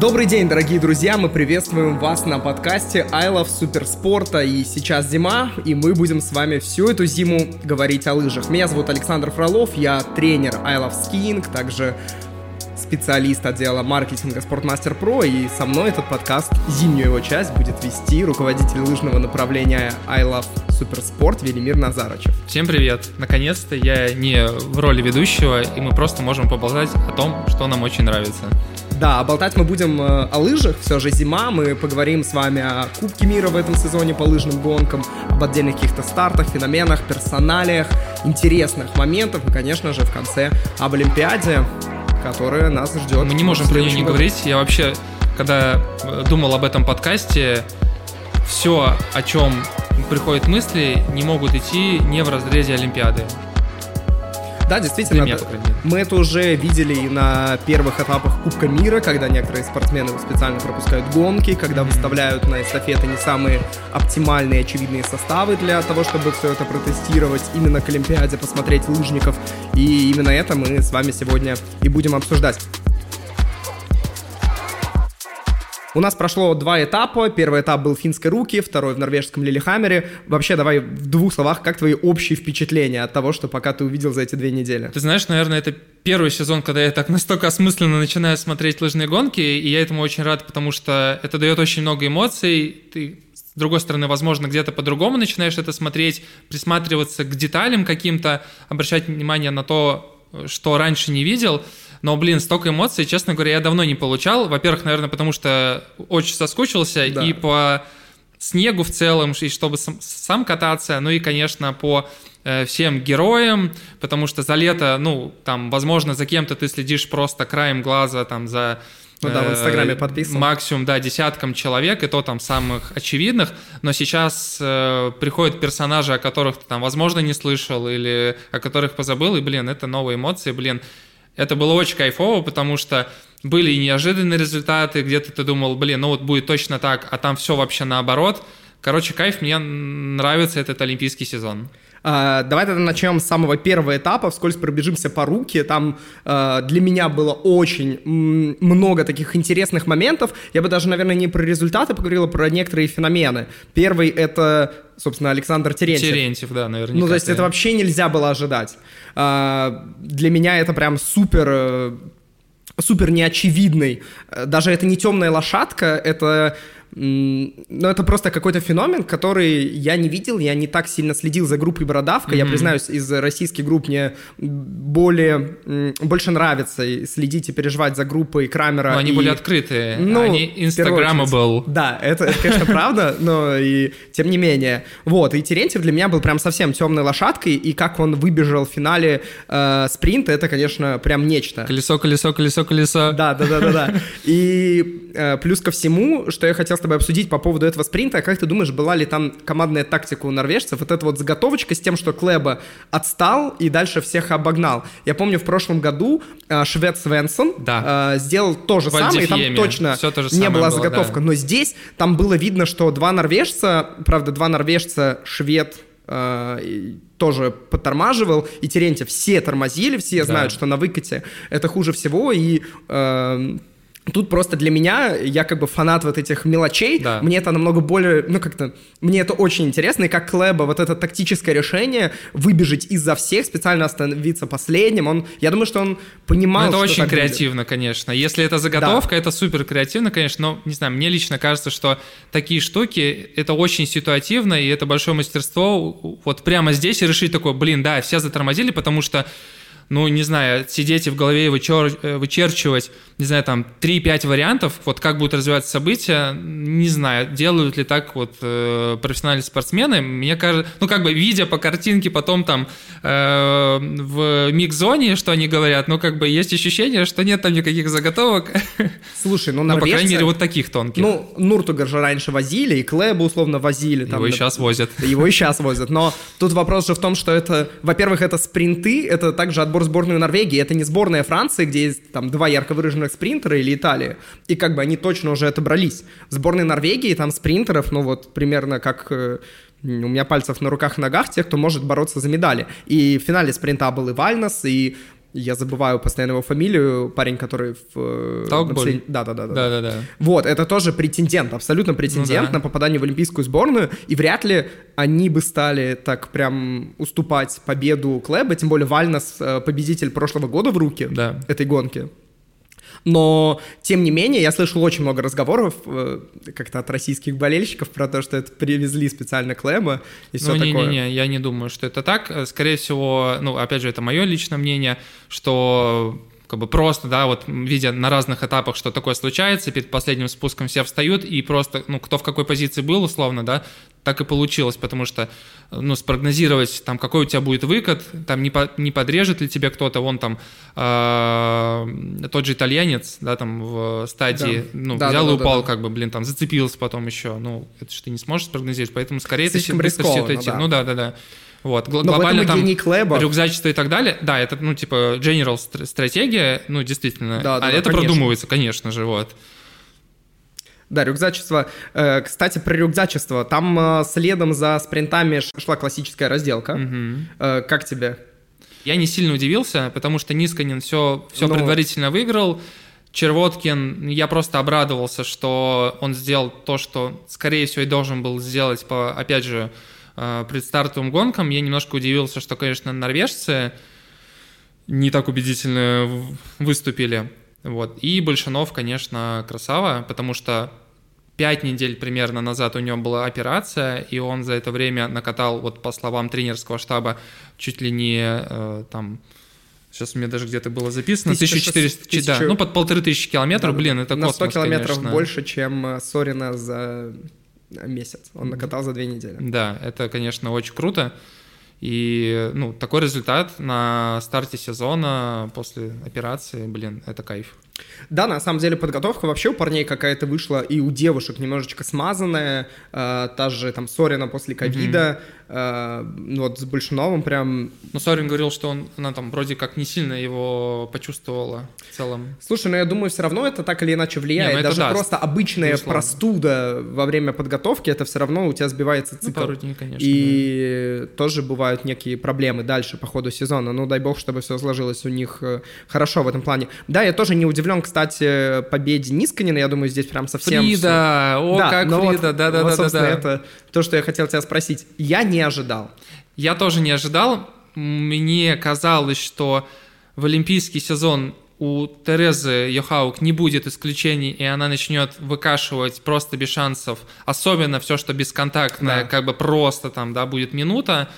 Добрый день, дорогие друзья! Мы приветствуем вас на подкасте I Love Суперспорта. И сейчас зима, и мы будем с вами всю эту зиму говорить о лыжах. Меня зовут Александр Фролов, я тренер I Love Skiing, также специалист отдела маркетинга Спортмастер Про, и со мной этот подкаст, зимнюю его часть, будет вести руководитель лыжного направления I Love Суперспорт Велимир Назарычев. Всем привет! Наконец-то я не в роли ведущего, и мы просто можем поболтать о том, что нам очень нравится. Да, болтать мы будем э, о лыжах, все же зима, мы поговорим с вами о Кубке мира в этом сезоне по лыжным гонкам, об отдельных каких-то стартах, феноменах, персоналиях, интересных моментах и, конечно же, в конце об Олимпиаде, которая нас ждет. Мы не можем про нее не говорить. Я вообще, когда э, думал об этом подкасте, все, о чем приходят мысли, не могут идти не в разрезе Олимпиады. Да, действительно, меня, мы это уже видели и на первых этапах Кубка мира, когда некоторые спортсмены специально пропускают гонки, когда выставляют на эстафеты не самые оптимальные, очевидные составы для того, чтобы все это протестировать, именно к Олимпиаде посмотреть лыжников. И именно это мы с вами сегодня и будем обсуждать. У нас прошло два этапа. Первый этап был в финской руки, второй в норвежском Лилихаммере. Вообще, давай в двух словах, как твои общие впечатления от того, что пока ты увидел за эти две недели? Ты знаешь, наверное, это первый сезон, когда я так настолько осмысленно начинаю смотреть лыжные гонки, и я этому очень рад, потому что это дает очень много эмоций. Ты с другой стороны, возможно, где-то по-другому начинаешь это смотреть, присматриваться к деталям каким-то, обращать внимание на то, что раньше не видел. Но, блин, столько эмоций, честно говоря, я давно не получал. Во-первых, наверное, потому что очень соскучился да. и по снегу в целом, и чтобы сам, сам кататься, ну и, конечно, по э, всем героям, потому что за лето, ну, там, возможно, за кем-то ты следишь просто краем глаза, там, за ну да, в Инстаграме э, подписан. Максимум, да, десяткам человек, и то там самых очевидных. Но сейчас э, приходят персонажи, о которых ты там, возможно, не слышал или о которых позабыл, и, блин, это новые эмоции, блин. Это было очень кайфово, потому что были и неожиданные результаты, где-то ты думал, блин, ну вот будет точно так, а там все вообще наоборот. Короче, кайф, мне нравится этот олимпийский сезон. Uh, давай тогда начнем с самого первого этапа, вскользь пробежимся по руке. Там uh, для меня было очень много таких интересных моментов. Я бы даже, наверное, не про результаты поговорил, а про некоторые феномены. Первый — это, собственно, Александр Терентьев. Терентьев, да, наверное. Ну, то есть это вообще нельзя было ожидать. Uh, для меня это прям супер э, супер неочевидный. Даже это не темная лошадка, это ну, это просто какой-то феномен, который я не видел, я не так сильно следил за группой Бородавка. Mm-hmm. Я признаюсь, из российских групп мне более, больше нравится следить и переживать за группой Крамера. Но они и... более открытые, ну, они инстаграмабл. Да, это, это, конечно, правда, но и тем не менее. Вот, и Терентьев для меня был прям совсем темной лошадкой, и как он выбежал в финале э, спринта, это, конечно, прям нечто. Колесо, колесо, колесо, колесо. Да, да, да, да, да. И э, плюс ко всему, что я хотел тобой обсудить по поводу этого спринта. Как ты думаешь, была ли там командная тактика у норвежцев? Вот эта вот заготовочка с тем, что Клеба отстал и дальше всех обогнал. Я помню, в прошлом году э, швед Свенсон да. э, сделал то же самое, и там точно Все то же не была было, заготовка. Да. Но здесь там было видно, что два норвежца, правда, два норвежца, швед, э, тоже подтормаживал, и Терентьев все тормозили, все да. знают, что на выкате это хуже всего, и э, Тут просто для меня, я как бы фанат вот этих мелочей, да. мне это намного более, ну как-то, мне это очень интересно, и как Клэба вот это тактическое решение выбежать из-за всех, специально остановиться последним, он, я думаю, что он понимал, ну, это очень креативно, будет. конечно. Если это заготовка, да. это супер креативно, конечно, но, не знаю, мне лично кажется, что такие штуки, это очень ситуативно, и это большое мастерство вот прямо здесь решить такое, блин, да, все затормозили, потому что ну, не знаю, сидеть и в голове вычер... Э, вычерчивать, не знаю, там, 3-5 вариантов, вот как будут развиваться события, не знаю, делают ли так вот э, профессиональные спортсмены, мне кажется, ну, как бы, видя по картинке потом там э, в миг-зоне, что они говорят, ну, как бы, есть ощущение, что нет там никаких заготовок. Слушай, ну, норвежцы... Ну, по крайней мере, вот таких тонких. Ну, Нуртугар же раньше возили, и Клэба условно возили. Там, его и сейчас возят. Его и сейчас возят, но тут вопрос же в том, что это, во-первых, это спринты, это также отбор сборную Норвегии, это не сборная Франции, где есть там два ярко выраженных спринтера или Италии, и как бы они точно уже отобрались. В сборной Норвегии там спринтеров, ну вот примерно как э, у меня пальцев на руках и ногах тех, кто может бороться за медали. И в финале спринта был и Вальнос, и я забываю постоянно его фамилию, парень, который в... Таукболь. Да, да, да, да. Да, да, да. Вот, это тоже претендент, абсолютно претендент ну, да. на попадание в Олимпийскую сборную, и вряд ли они бы стали так прям уступать победу Клэба, тем более Вальнес э, победитель прошлого года в руки да. этой гонки. Но, тем не менее, я слышал очень много разговоров э, как-то от российских болельщиков про то, что это привезли специально Клэма и все ну, не, такое. Не-не-не, я не думаю, что это так. Скорее всего, ну, опять же, это мое личное мнение, что как бы просто, да, вот видя на разных этапах, что такое случается, перед последним спуском все встают, и просто, ну, кто в какой позиции был, условно, да, так и получилось, потому что, ну, спрогнозировать, там, какой у тебя будет выкат, там, не, по, не подрежет ли тебе кто-то, вон там, э, тот же итальянец, да, там, в стадии, да. ну, да, взял да, и упал, да, да. как бы, блин, там, зацепился потом еще, ну, это же ты не сможешь спрогнозировать, поэтому скорее Слишком это все это. Да. Ну, да, да, да. Вот, гл- Но глобально там Клэба. рюкзачество и так далее. Да, это, ну, типа, general стратегия, ну, действительно. Да, да, а да, это конечно. продумывается, конечно же, вот. Да, рюкзачество. Э, кстати, про рюкзачество. Там э, следом за спринтами шла классическая разделка. Угу. Как тебе? Я не сильно удивился, потому что Нисканин все, все Но... предварительно выиграл. Червоткин, я просто обрадовался, что он сделал то, что, скорее всего, и должен был сделать по, опять же, предстартовым гонкам. Я немножко удивился, что, конечно, норвежцы не так убедительно выступили. Вот. И Большинов, конечно, красава, потому что пять недель примерно назад у него была операция, и он за это время накатал, вот по словам тренерского штаба, чуть ли не э, там Сейчас у меня даже где-то было записано. 1400, 1000... да, ну под полторы тысячи километров, да, блин, это на космос, 100 километров конечно. больше, чем э, Сорина за месяц. Он накатал за две недели. Да, это, конечно, очень круто. И, ну, такой результат на старте сезона после операции, блин, это кайф. Да, на самом деле подготовка вообще у парней какая-то вышла, и у девушек немножечко смазанная, э, та же там Сорина после ковида, mm-hmm. э, вот с Большуновым прям... Ну, Сорин говорил, что он, она там вроде как не сильно его почувствовала в целом. Слушай, ну я думаю, все равно это так или иначе влияет. Не, ну Даже даст, просто обычная безусловно. простуда во время подготовки, это все равно у тебя сбивается цикл. Ну, пару дней, конечно. И да. тоже бывают некие проблемы дальше по ходу сезона. Ну, дай бог, чтобы все сложилось у них э, хорошо в этом плане. Да, я тоже не удивлен, кстати, победе Нисканина, я думаю, здесь прям совсем... Фрида, о, да, как Фрида, да-да-да. Вот, собственно, да, это то, что я хотел тебя спросить. Я не ожидал. Я тоже не ожидал. Мне казалось, что в олимпийский сезон у Терезы Йохаук не будет исключений, и она начнет выкашивать просто без шансов, особенно все, что бесконтактное, да. как бы просто там, да, будет минута.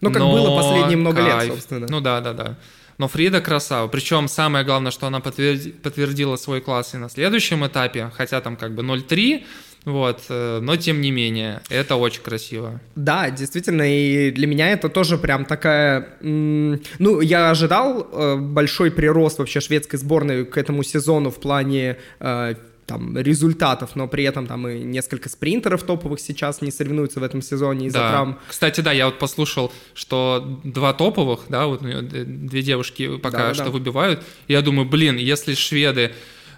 Ну, как Но было последние много кайф. лет, собственно. Ну да, да, да. Но Фрида красава. Причем самое главное, что она подтверди, подтвердила свой класс и на следующем этапе, хотя там как бы 0,3, вот, э, но тем не менее, это очень красиво. Да, действительно, и для меня это тоже прям такая... Ну, я ожидал э, большой прирост вообще шведской сборной к этому сезону в плане э, там, результатов, но при этом там и несколько спринтеров топовых сейчас не соревнуются в этом сезоне из-за да. травм. Кстати, да, я вот послушал, что два топовых, да, вот две девушки пока да, что да. выбивают. Я думаю, блин, если шведы,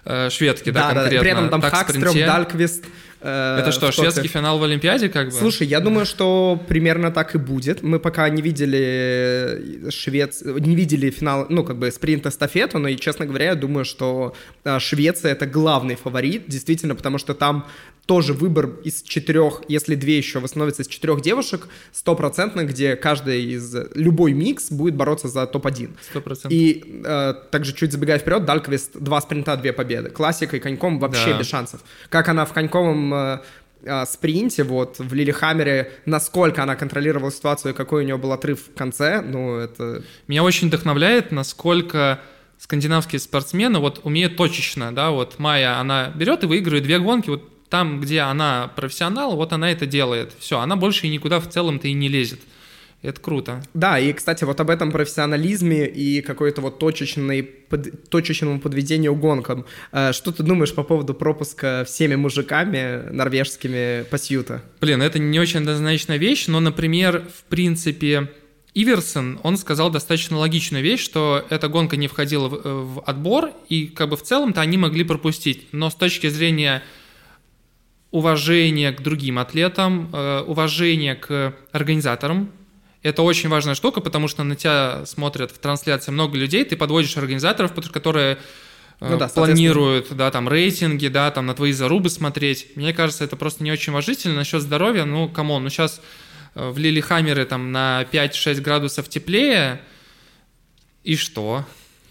э, шведки, да, да конкретно, да, при этом там Хакстрём, Дальквист, Э, Это что, шведский финал в Олимпиаде как бы? Слушай, я думаю, что примерно так и будет. Мы пока не видели Швец... не видели финал, ну, как бы спринт-эстафету, но, и, честно говоря, я думаю, что э, Швеция — это главный фаворит, действительно, потому что там тоже выбор из четырех, если две еще восстановятся из четырех девушек, стопроцентно, где каждая из, любой микс будет бороться за топ-1. И э, также чуть забегая вперед, Дальквист два спринта, две победы. Классика и коньком вообще да. без шансов. Как она в коньковом э, э, спринте, вот, в Лилихаммере, насколько она контролировала ситуацию какой у нее был отрыв в конце, ну, это... Меня очень вдохновляет, насколько скандинавские спортсмены вот умеют точечно, да, вот Майя, она берет и выигрывает две гонки, вот там, где она профессионал, вот она это делает. Все, она больше и никуда в целом-то и не лезет. Это круто. Да, и, кстати, вот об этом профессионализме и какой-то вот точечной, под, точечному подведению гонкам. Э, что ты думаешь по поводу пропуска всеми мужиками норвежскими по Сьюта? Блин, это не очень однозначная вещь, но, например, в принципе, Иверсон, он сказал достаточно логичную вещь, что эта гонка не входила в, в отбор, и как бы в целом-то они могли пропустить. Но с точки зрения уважение к другим атлетам, э, уважение к организаторам Это очень важная штука, потому что на тебя смотрят в трансляции много людей, ты подводишь организаторов, которые ну, э, да, планируют, да, там, рейтинги, да, там, на твои зарубы смотреть. Мне кажется, это просто не очень уважительно. Насчет здоровья, ну, come on, ну, сейчас э, в Лилихаммеры там на 5-6 градусов теплее, и что?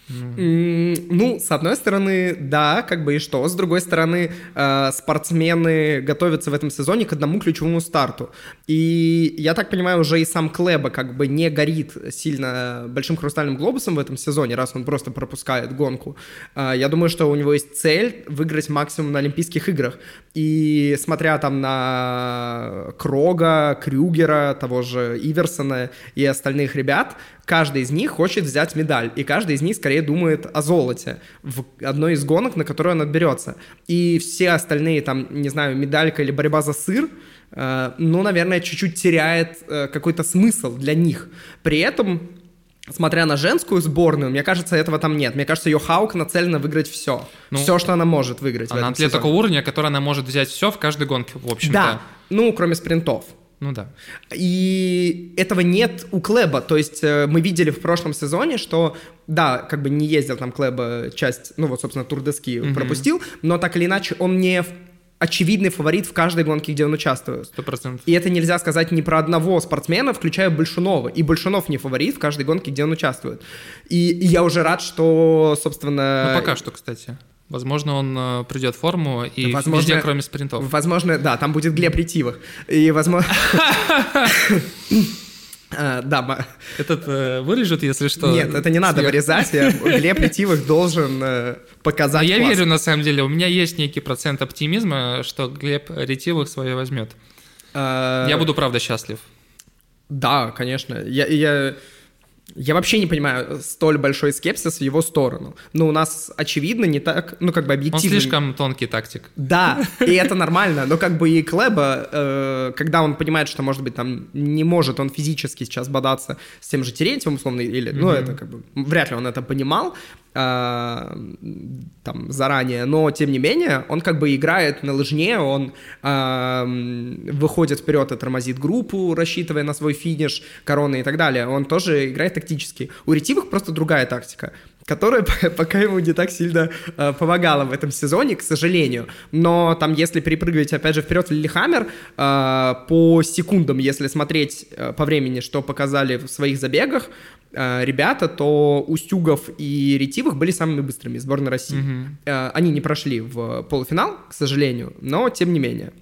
Ну, с одной стороны, да, как бы и что. С другой стороны, э, спортсмены готовятся в этом сезоне к одному ключевому старту. И я так понимаю, уже и сам Клеба как бы не горит сильно большим хрустальным глобусом в этом сезоне, раз он просто пропускает гонку. Э, я думаю, что у него есть цель выиграть максимум на Олимпийских играх. И смотря там на Крога, Крюгера, того же Иверсона и остальных ребят, каждый из них хочет взять медаль, и каждый из них скорее думает о золоте в одной из гонок, на которой он отберется. И все остальные, там, не знаю, медалька или борьба за сыр, э, ну, наверное, чуть-чуть теряет э, какой-то смысл для них. При этом смотря на женскую сборную, мне кажется, этого там нет. Мне кажется, ее Хаук нацелена выиграть все. Ну, все, что она может выиграть. Она атлет такого уровня, который она может взять все в каждой гонке, в общем-то. Да, ну, кроме спринтов. Ну да. И этого нет у Клеба. То есть э, мы видели в прошлом сезоне, что да, как бы не ездил там Клеба часть, ну вот, собственно, Турдески угу. пропустил, но так или иначе он не очевидный фаворит в каждой гонке, где он участвует. Сто процентов. И это нельзя сказать ни про одного спортсмена, включая Большунова. И Большунов не фаворит в каждой гонке, где он участвует. И, и я уже рад, что, собственно... Ну, пока что, кстати. Возможно, он э, придет в форму и возможно, везде, кроме спринтов. Возможно, да, там будет Глеб Ретивых. И возможно... А, да, этот э, вырежут, если что. Нет, это не надо вырезать. Глеб Ретивых должен э, показать. я верю, на самом деле. У меня есть некий процент оптимизма, что Глеб Ретивых свое возьмет. Я буду, правда, счастлив. Да, конечно. Я, я я вообще не понимаю столь большой скепсис в его сторону. Но у нас, очевидно, не так, ну, как бы объективно. Он слишком тонкий тактик. Да, и это нормально. Но как бы и Клеба, э, когда он понимает, что, может быть, там не может он физически сейчас бодаться с тем же Терентьевым, условно, или, ну, это как бы, вряд ли он это понимал, э, там заранее, но тем не менее он как бы играет на лыжне, он э, выходит вперед и тормозит группу, рассчитывая на свой финиш, короны и так далее. Он тоже играет тактически. У ретивых просто другая тактика которая пока ему не так сильно э, помогала в этом сезоне, к сожалению. Но там, если перепрыгивать, опять же, вперед Лилихаммер, э, по секундам, если смотреть э, по времени, что показали в своих забегах, Э, ребята, то Устюгов и Ретивых были самыми быстрыми сборной России. Угу. Они не прошли в полуфинал, к сожалению, но тем не менее.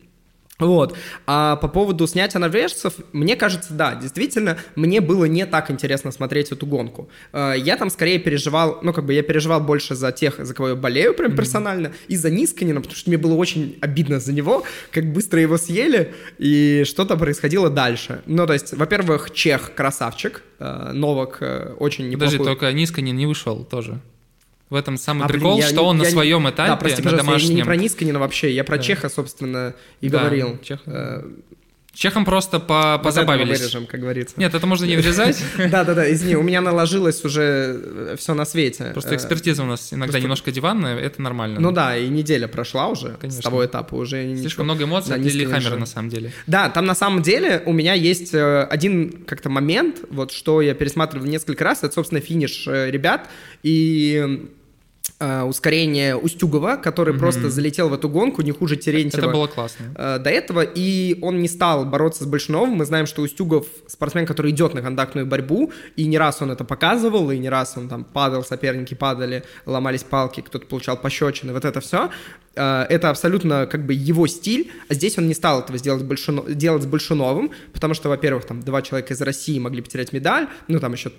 Вот. А по поводу снятия норвежцев, мне кажется, да, действительно, мне было не так интересно смотреть эту гонку. Э, я там скорее переживал, ну, как бы я переживал больше за тех, за кого я болею прям mm-hmm. персонально, и за Нисканина, потому что мне было очень обидно за него, как быстро его съели, и что-то происходило дальше. Ну, то есть, во-первых, Чех красавчик, э, Новак э, очень неплохой. Подожди, только Нисканин не вышел тоже. В этом самый а, прикол, блин, что он не, на своем этапе, да, прости, на домашнем... Я не про Нисканина вообще, я про да. Чеха, собственно, и да, говорил. Чех. Э, Чехам просто по позабавились. вырежем, как говорится. Нет, это можно не вырезать. Да-да-да, извини, у меня наложилось уже э, все на свете. Просто э, экспертиза у нас иногда немножко диванная, это нормально. Ну да, и неделя прошла уже с того этапа, уже Слишком много эмоций или Хаммера на самом деле. Да, там на самом деле у меня есть один как-то момент, вот что я пересматривал несколько раз, это, собственно, финиш ребят, и ускорение Устюгова, который mm-hmm. просто залетел в эту гонку, не хуже Терентьева. Это было классно. Э, до этого, и он не стал бороться с Большновым. Мы знаем, что Устюгов спортсмен, который идет на контактную борьбу, и не раз он это показывал, и не раз он там падал, соперники падали, ломались палки, кто-то получал пощечины, вот это все. Э, это абсолютно как бы его стиль, а здесь он не стал этого сделать, Большуно... делать с Большуновым, потому что, во-первых, там два человека из России могли потерять медаль, ну там еще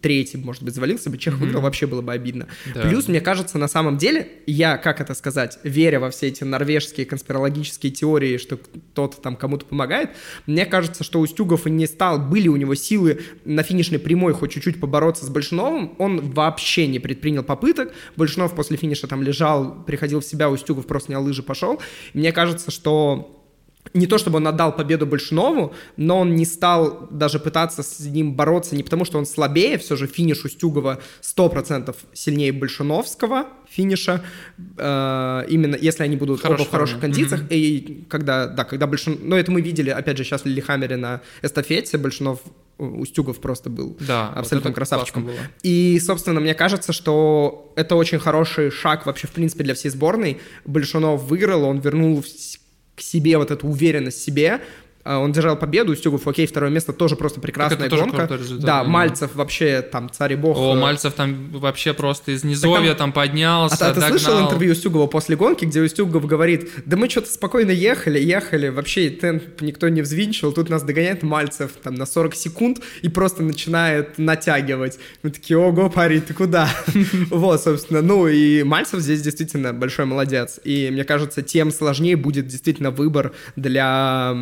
третий, может быть, завалился бы, Чех mm-hmm. выиграл, вообще было бы обидно. Да. Плюс, мне кажется, на самом деле, я, как это сказать, веря во все эти норвежские конспирологические теории, что кто-то там кому-то помогает, мне кажется, что у Стюгов и не стал, были у него силы на финишной прямой хоть чуть-чуть побороться с Большновым, он вообще не предпринял попыток, Большнов после финиша там лежал, приходил в себя, у Стюгов просто снял лыжи, пошел. Мне кажется, что не то чтобы он отдал победу Большнову, но он не стал даже пытаться с ним бороться не потому, что он слабее, все же финиш Устюгова 100% сильнее Большуновского финиша, э, именно если они будут Хорош оба в хороших кондициях, mm-hmm. и когда, да, когда Большунов, ну это мы видели, опять же, сейчас в Лилихаммере на эстафете, Большунов Устюгов просто был да, абсолютно вот красавчиком. И, собственно, мне кажется, что это очень хороший шаг вообще, в принципе, для всей сборной. Большунов выиграл, он вернул к себе вот эту уверенность в себе, он держал победу, Устюгов, окей, второе место, тоже просто прекрасная это гонка. Тоже да, Мальцев вообще там царь и бог. О, Мальцев там вообще просто из низовья там, там поднялся, А, а ты слышал интервью Устюгова после гонки, где Устюгов говорит, да мы что-то спокойно ехали, ехали, вообще темп никто не взвинчивал, тут нас догоняет Мальцев там на 40 секунд и просто начинает натягивать. Мы такие, ого, парень, ты куда? Вот, собственно, ну и Мальцев здесь действительно большой молодец. И мне кажется, тем сложнее будет действительно выбор для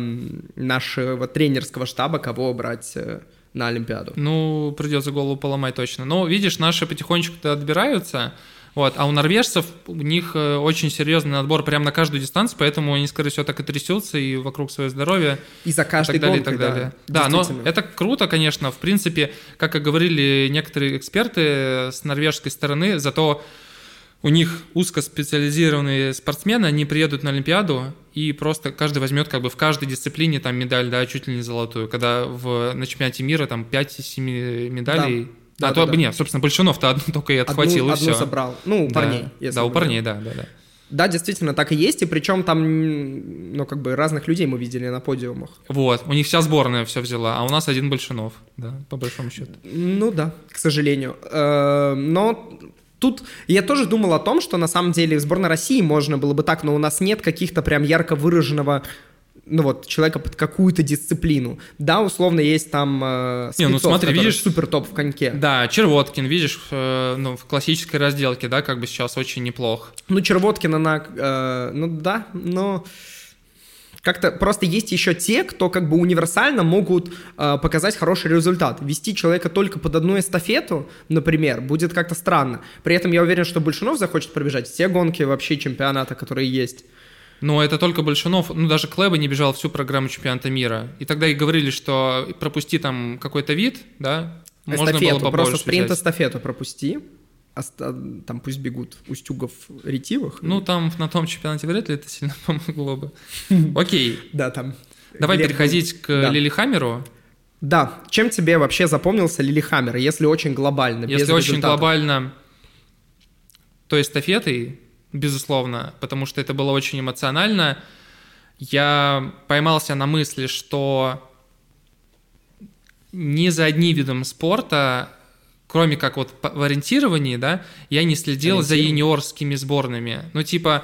нашего тренерского штаба, кого брать э, на Олимпиаду. Ну, придется голову поломать точно. Но, видишь, наши потихонечку-то отбираются, вот, а у норвежцев у них э, очень серьезный отбор прямо на каждую дистанцию, поэтому они, скорее всего, так и трясутся и вокруг своего здоровья. И за каждой и так далее, гонкой, и так далее. Да, да но это круто, конечно. В принципе, как и говорили некоторые эксперты с норвежской стороны, зато у них узкоспециализированные спортсмены, они приедут на Олимпиаду и просто каждый возьмет как бы в каждой дисциплине там медаль, да, чуть ли не золотую, когда в, на чемпионате мира там 5-7 медалей, да. Да, да, то, да, нет, собственно, Большунов-то одну только и отхватил, одну, и все. Одну забрал. Ну, у парней. Да, да у парней, да, да, да. Да, действительно, так и есть, и причем там, ну, как бы разных людей мы видели на подиумах. Вот, у них вся сборная все взяла, а у нас один Большунов, да, по большому счету. Ну да, к сожалению. Э, но Тут я тоже думал о том, что на самом деле в сборной России можно было бы так, но у нас нет каких-то прям ярко выраженного ну вот, человека под какую-то дисциплину. Да, условно, есть там э, Не, ну смотри, видишь... супер топ в коньке. Да, Червоткин, видишь, э, ну, в классической разделке, да, как бы сейчас очень неплох. Ну, Червоткин, она, э, ну да, но как-то просто есть еще те, кто как бы универсально могут э, показать хороший результат. Вести человека только под одну эстафету, например, будет как-то странно. При этом я уверен, что Большунов захочет пробежать все гонки вообще чемпионата, которые есть. Но это только Большунов, ну даже Клэба не бежал всю программу чемпионата мира. И тогда и говорили, что пропусти там какой-то вид, да, Эстафету, можно было бы просто спринт-эстафету пропусти там пусть бегут Устюгов ретивых. Ну, там на том чемпионате вряд ли это сильно помогло бы. Окей. Да, там. Давай переходить к Лилихаммеру. Да. Чем тебе вообще запомнился Лилихаммер, если очень глобально? Если очень глобально, то эстафетой, безусловно, потому что это было очень эмоционально. Я поймался на мысли, что ни за одним видом спорта кроме как вот в ориентировании, да, я не следил за юниорскими сборными. Ну, типа,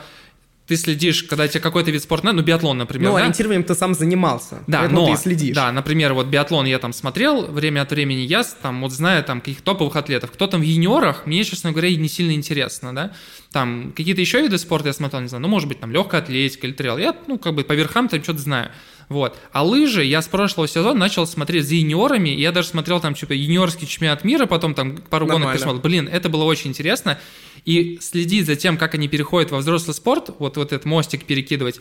ты следишь, когда тебе какой-то вид спорта, ну, биатлон, например, Ну, да? ориентированием ты сам занимался, да, но, ты следишь. Да, например, вот биатлон я там смотрел время от времени, я там вот знаю там каких топовых атлетов. Кто там в юниорах, мне, честно говоря, не сильно интересно, да. Там какие-то еще виды спорта я смотрел, не знаю, ну, может быть, там легкая атлетика или трейл. Я, ну, как бы по верхам там что-то знаю. Вот. А лыжи я с прошлого сезона начал смотреть за юниорами, и я даже смотрел там, типа, юниорский чемпионат мира, потом там пару Нормально. гонок пересмотрел. Блин, это было очень интересно. И следить за тем, как они переходят во взрослый спорт, вот, вот этот мостик перекидывать,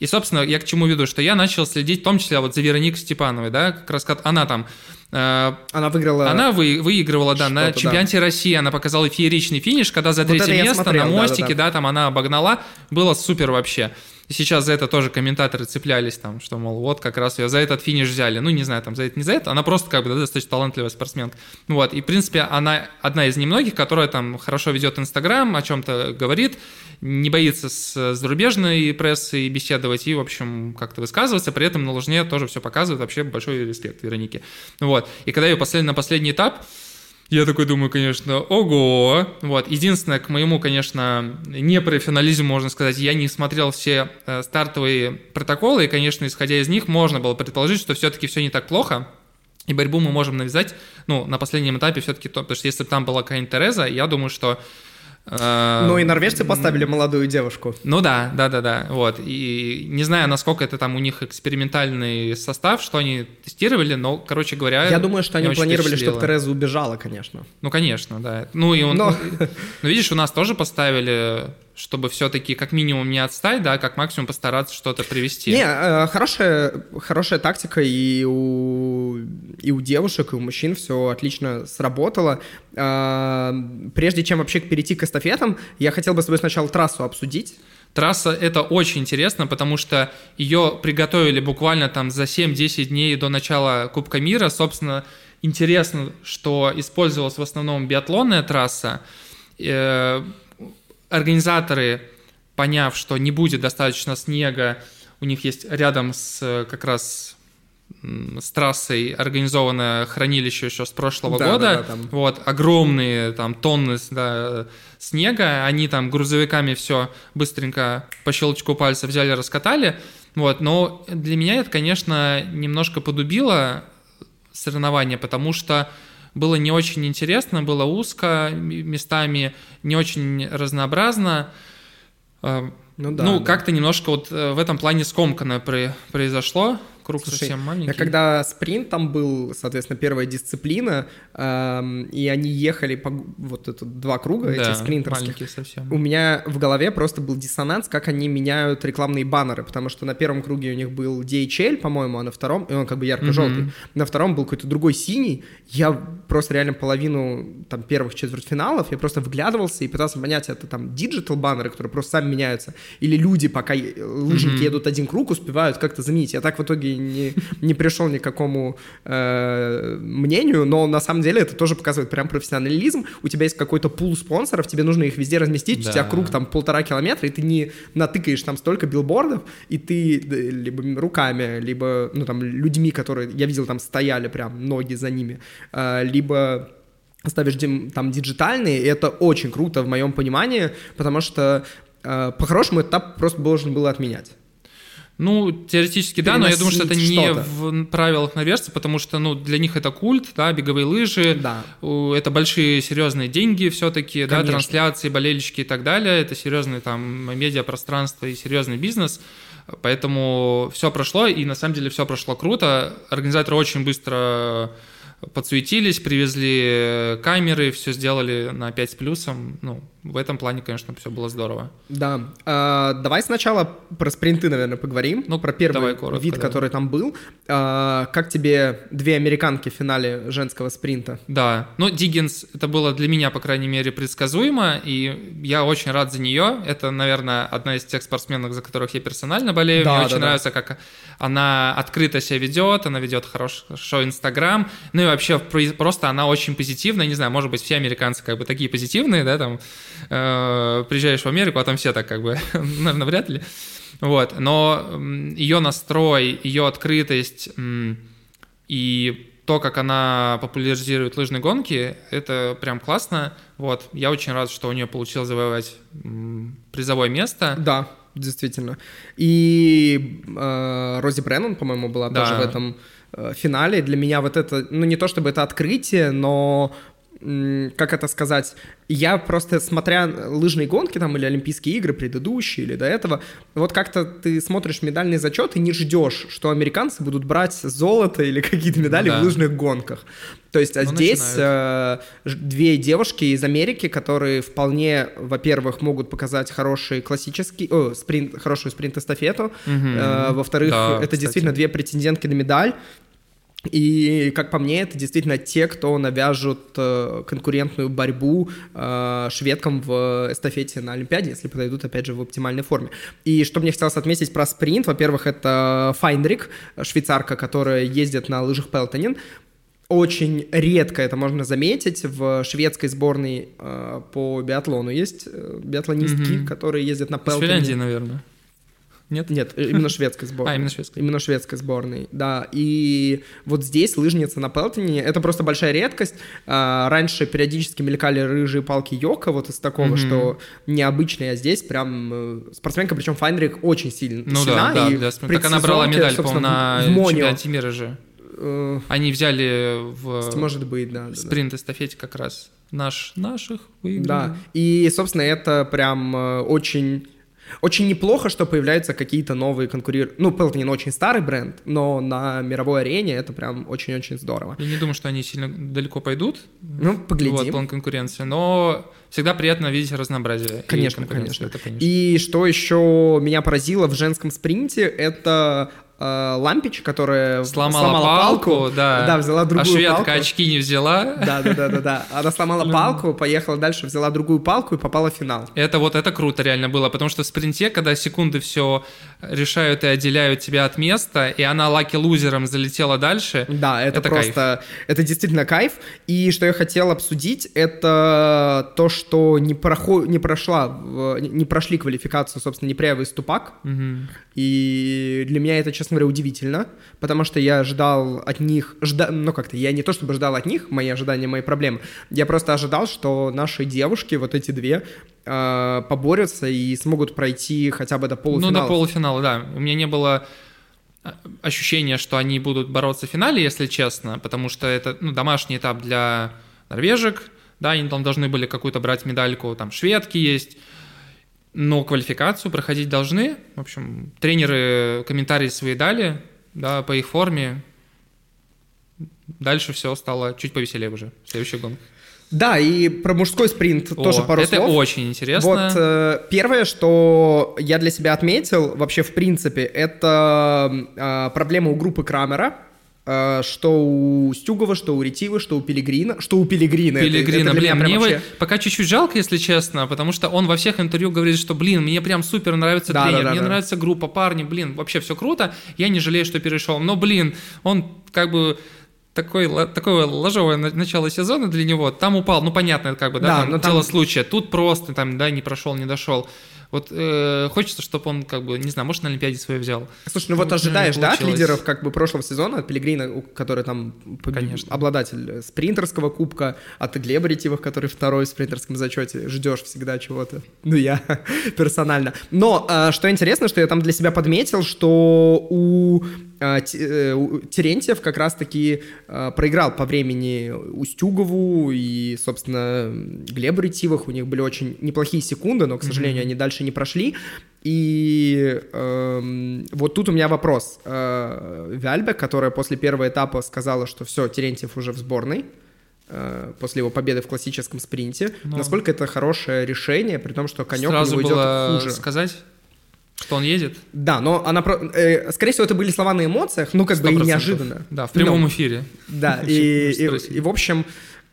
и, собственно, я к чему веду, что я начал следить в том числе вот за Вероникой Степановой, да, как раз она там... Э, она выиграла... Она вы, выигрывала, да, на чемпионате да. России, она показала фееричный финиш, когда за третье вот место смотрел, на мостике, да, да, да. да, там она обогнала, было супер вообще. Сейчас за это тоже комментаторы цеплялись, там, что, мол, вот как раз ее за этот финиш взяли. Ну, не знаю, там, за это, не за это, она просто как бы да, достаточно талантливая спортсменка. Вот, и, в принципе, она одна из немногих, которая там хорошо ведет Инстаграм, о чем-то говорит, не боится с зарубежной прессой беседовать и, в общем, как-то высказываться, при этом на лыжне тоже все показывает, вообще большой респект Веронике. Вот, и когда ее послали на последний этап, я такой думаю, конечно, ого. Вот. Единственное, к моему, конечно, непрофессионализму, можно сказать, я не смотрел все э, стартовые протоколы, и, конечно, исходя из них, можно было предположить, что все-таки все не так плохо, и борьбу мы можем навязать, ну, на последнем этапе все-таки, то, потому что если бы там была какая-нибудь Тереза, я думаю, что ну и норвежцы поставили молодую девушку. Ну да, да, да, да. Вот. И не знаю, насколько это там у них экспериментальный состав, что они тестировали, но, короче говоря. Я думаю, что они планировали, чтобы Тереза убежала, конечно. Ну, конечно, да. Ну и он. Но... Ну, видишь, у нас тоже поставили чтобы все-таки как минимум не отстать, да, как максимум постараться что-то привести. Не, э, хорошая, хорошая тактика и у и у девушек, и у мужчин все отлично сработало. А, прежде чем вообще перейти к эстафетам, я хотел бы с тобой сначала трассу обсудить. Трасса — это очень интересно, потому что ее приготовили буквально там за 7-10 дней до начала Кубка мира. Собственно, интересно, что использовалась в основном биатлонная трасса. Организаторы, поняв, что не будет достаточно снега, у них есть рядом с как раз с трассой организованное хранилище еще с прошлого да, года. Да, да, там. Вот, огромные там тонны да, снега. Они там грузовиками все быстренько по щелчку пальца взяли, раскатали. Вот, но для меня это, конечно, немножко подубило соревнование, потому что было не очень интересно, было узко местами, не очень разнообразно. А, ну, да, ну да. как-то немножко вот э, в этом плане скомканно произошло круг Слушай, совсем маленький. Я когда спринт там был, соответственно, первая дисциплина, эм, и они ехали по вот это два круга да, этих спринтерских. совсем. У меня в голове просто был диссонанс, как они меняют рекламные баннеры, потому что на первом круге у них был DHL, по-моему, а на втором, и он как бы ярко-желтый, mm-hmm. на втором был какой-то другой синий. Я просто реально половину там первых четвертьфиналов, я просто вглядывался и пытался понять, это там digital баннеры, которые просто сами меняются, или люди, пока лыжники mm-hmm. едут один круг, успевают как-то заменить. Я так в итоге не, не пришел ни к какому э, мнению, но на самом деле это тоже показывает прям профессионализм. У тебя есть какой-то пул спонсоров, тебе нужно их везде разместить, да. у тебя круг там полтора километра, и ты не натыкаешь там столько билбордов, и ты либо руками, либо, ну там, людьми, которые, я видел, там стояли прям ноги за ними, э, либо ставишь там диджитальные, и это очень круто в моем понимании, потому что э, по-хорошему этап просто должен был отменять. Ну, теоретически да, но я думаю, что это не в правилах наверстия, потому что, ну, для них это культ, да, беговые лыжи, да. это большие серьезные деньги все-таки, да, трансляции, болельщики и так далее, это серьезный там медиапространство и серьезный бизнес, поэтому все прошло, и на самом деле все прошло круто, организаторы очень быстро подсуетились, привезли камеры, все сделали на 5 с плюсом. Ну, в этом плане, конечно, все было здорово. Да. А, давай сначала про спринты, наверное, поговорим. Ну, про первый коротко, вид, да. который там был. А, как тебе две американки в финале женского спринта? Да. Ну, Диггинс, это было для меня, по крайней мере, предсказуемо, и я очень рад за нее. Это, наверное, одна из тех спортсменок, за которых я персонально болею. Да, Мне да, очень да. нравится, как она открыто себя ведет, она ведет хорошо Инстаграм. Ну и вообще просто она очень позитивная. Не знаю, может быть, все американцы как бы такие позитивные, да, там э, приезжаешь в Америку, а там все так как бы, наверное, вряд ли. Вот, но ее настрой, ее открытость и то, как она популяризирует лыжные гонки, это прям классно. Вот, я очень рад, что у нее получилось завоевать призовое место. Да, действительно. И э, Рози Бреннан, по-моему, была да. тоже в этом э, финале. Для меня вот это, ну не то чтобы это открытие, но как это сказать, я просто, смотря лыжные гонки там или Олимпийские игры предыдущие или до этого, вот как-то ты смотришь медальный зачет и не ждешь, что американцы будут брать золото или какие-то медали да. в лыжных гонках. То есть, а ну, здесь э, две девушки из Америки, которые вполне, во-первых, могут показать хороший классический, о, спринт, хорошую спринт-эстафету, угу. э, во-вторых, да, это кстати. действительно две претендентки на медаль, и, как по мне, это действительно те, кто навяжут э, конкурентную борьбу э, шведкам в эстафете на Олимпиаде, если подойдут, опять же, в оптимальной форме. И что мне хотелось отметить про спринт, во-первых, это Файндрик, швейцарка, которая ездит на лыжах Пелтонин. Очень редко это можно заметить. В шведской сборной э, по биатлону есть э, биатлонистки, mm-hmm. которые ездят на Пелтоне. В Финляндии, наверное. Нет? Нет, э, именно шведской сборной. А, именно шведской. Именно шведской сборной, да. И вот здесь лыжница на Пелтоне, это просто большая редкость. А, раньше периодически мелькали рыжие палки Йока, вот из такого, mm-hmm. что необычные, а здесь прям э, спортсменка, причем Файндрик очень сильно ну, сильна. Да, да, для... Так она брала медаль, по-моему, на чемпионате мира же. Uh, Они взяли в может быть, да, спринт-эстафете как раз наш, наших выиграли. Да, и, собственно, это прям очень очень неплохо, что появляются какие-то новые конкурирующие... Ну, Peloton очень старый бренд, но на мировой арене это прям очень-очень здорово. Я не думаю, что они сильно далеко пойдут. Ну, поглядим. Вот, план конкуренции, но всегда приятно видеть разнообразие. Конечно, конечно. Это, конечно. И что еще меня поразило в женском спринте, это Лампич, которая сломала, сломала палку, палку, да. Да, взяла другую а шведка палку. очки не взяла. Да, да, да, да, да. Она сломала палку, поехала дальше, взяла другую палку и попала в финал. Это вот это круто реально было, потому что в спринте, когда секунды все решают и отделяют тебя от места, и она лаки-лузером залетела дальше. Да, это, это просто, кайф. это действительно кайф. И что я хотел обсудить, это то, что не, проход, не прошла, не прошли квалификацию, собственно, Непряева и Ступак. Угу. И для меня это, честно говоря, удивительно, потому что я ожидал от них, жда... ну как-то, я не то чтобы ждал от них, мои ожидания, мои проблемы, я просто ожидал, что наши девушки, вот эти две, э, поборются и смогут пройти хотя бы до полуфинала. Ну, до полуфинала, да. У меня не было э, ощущения, что они будут бороться в финале, если честно, потому что это ну, домашний этап для норвежек, да, они там должны были какую-то брать медальку, там шведки есть, но квалификацию проходить должны. В общем, тренеры комментарии свои дали, да, по их форме. Дальше все стало чуть повеселее уже в следующих гонках. Да, и про мужской спринт О, тоже пару это слов. Это очень интересно. Вот э, первое, что я для себя отметил, вообще в принципе, это э, проблема у группы Крамера. Э, что у Стюгова, что у Ретивы, что у Пелегрина, что у Пелегрина. Пелегрина, это, это блин, мне вообще... пока чуть-чуть жалко, если честно, потому что он во всех интервью говорит, что, блин, мне прям супер нравится да, тренер, да, да, мне да. нравится группа, парни, блин, вообще все круто, я не жалею, что перешел, но, блин, он как бы такой, такое ложовое начало сезона для него, там упал, ну понятно, как бы, да, да там, но дело там... случая, тут просто там, да, не прошел, не дошел. Вот э, хочется, чтобы он, как бы, не знаю, может, на Олимпиаде свое взял. Слушай, ну вот ожидаешь, да, от лидеров как бы прошлого сезона, от Пелегрина, который там Конечно. обладатель спринтерского кубка, от Глеба Ретивых, который второй в спринтерском зачете, ждешь всегда чего-то. Ну, я персонально. Но э, что интересно, что я там для себя подметил, что у а, э, Терентьев как раз-таки а, проиграл по времени Устюгову и, собственно, Глебу Ретивых. У них были очень неплохие секунды, но, к сожалению, mm-hmm. они дальше не прошли. И э, вот тут у меня вопрос. Э, Вяльбек, которая после первого этапа сказала, что все, Терентьев уже в сборной, э, после его победы в классическом спринте. Но... Насколько это хорошее решение, при том, что конек Сразу у него идет хуже? сказать? Что он едет? Да, но она, э, скорее всего, это были слова на эмоциях, ну, как 100%. бы и неожиданно. Да, в прямом но, эфире. Да, и, и, и, в общем,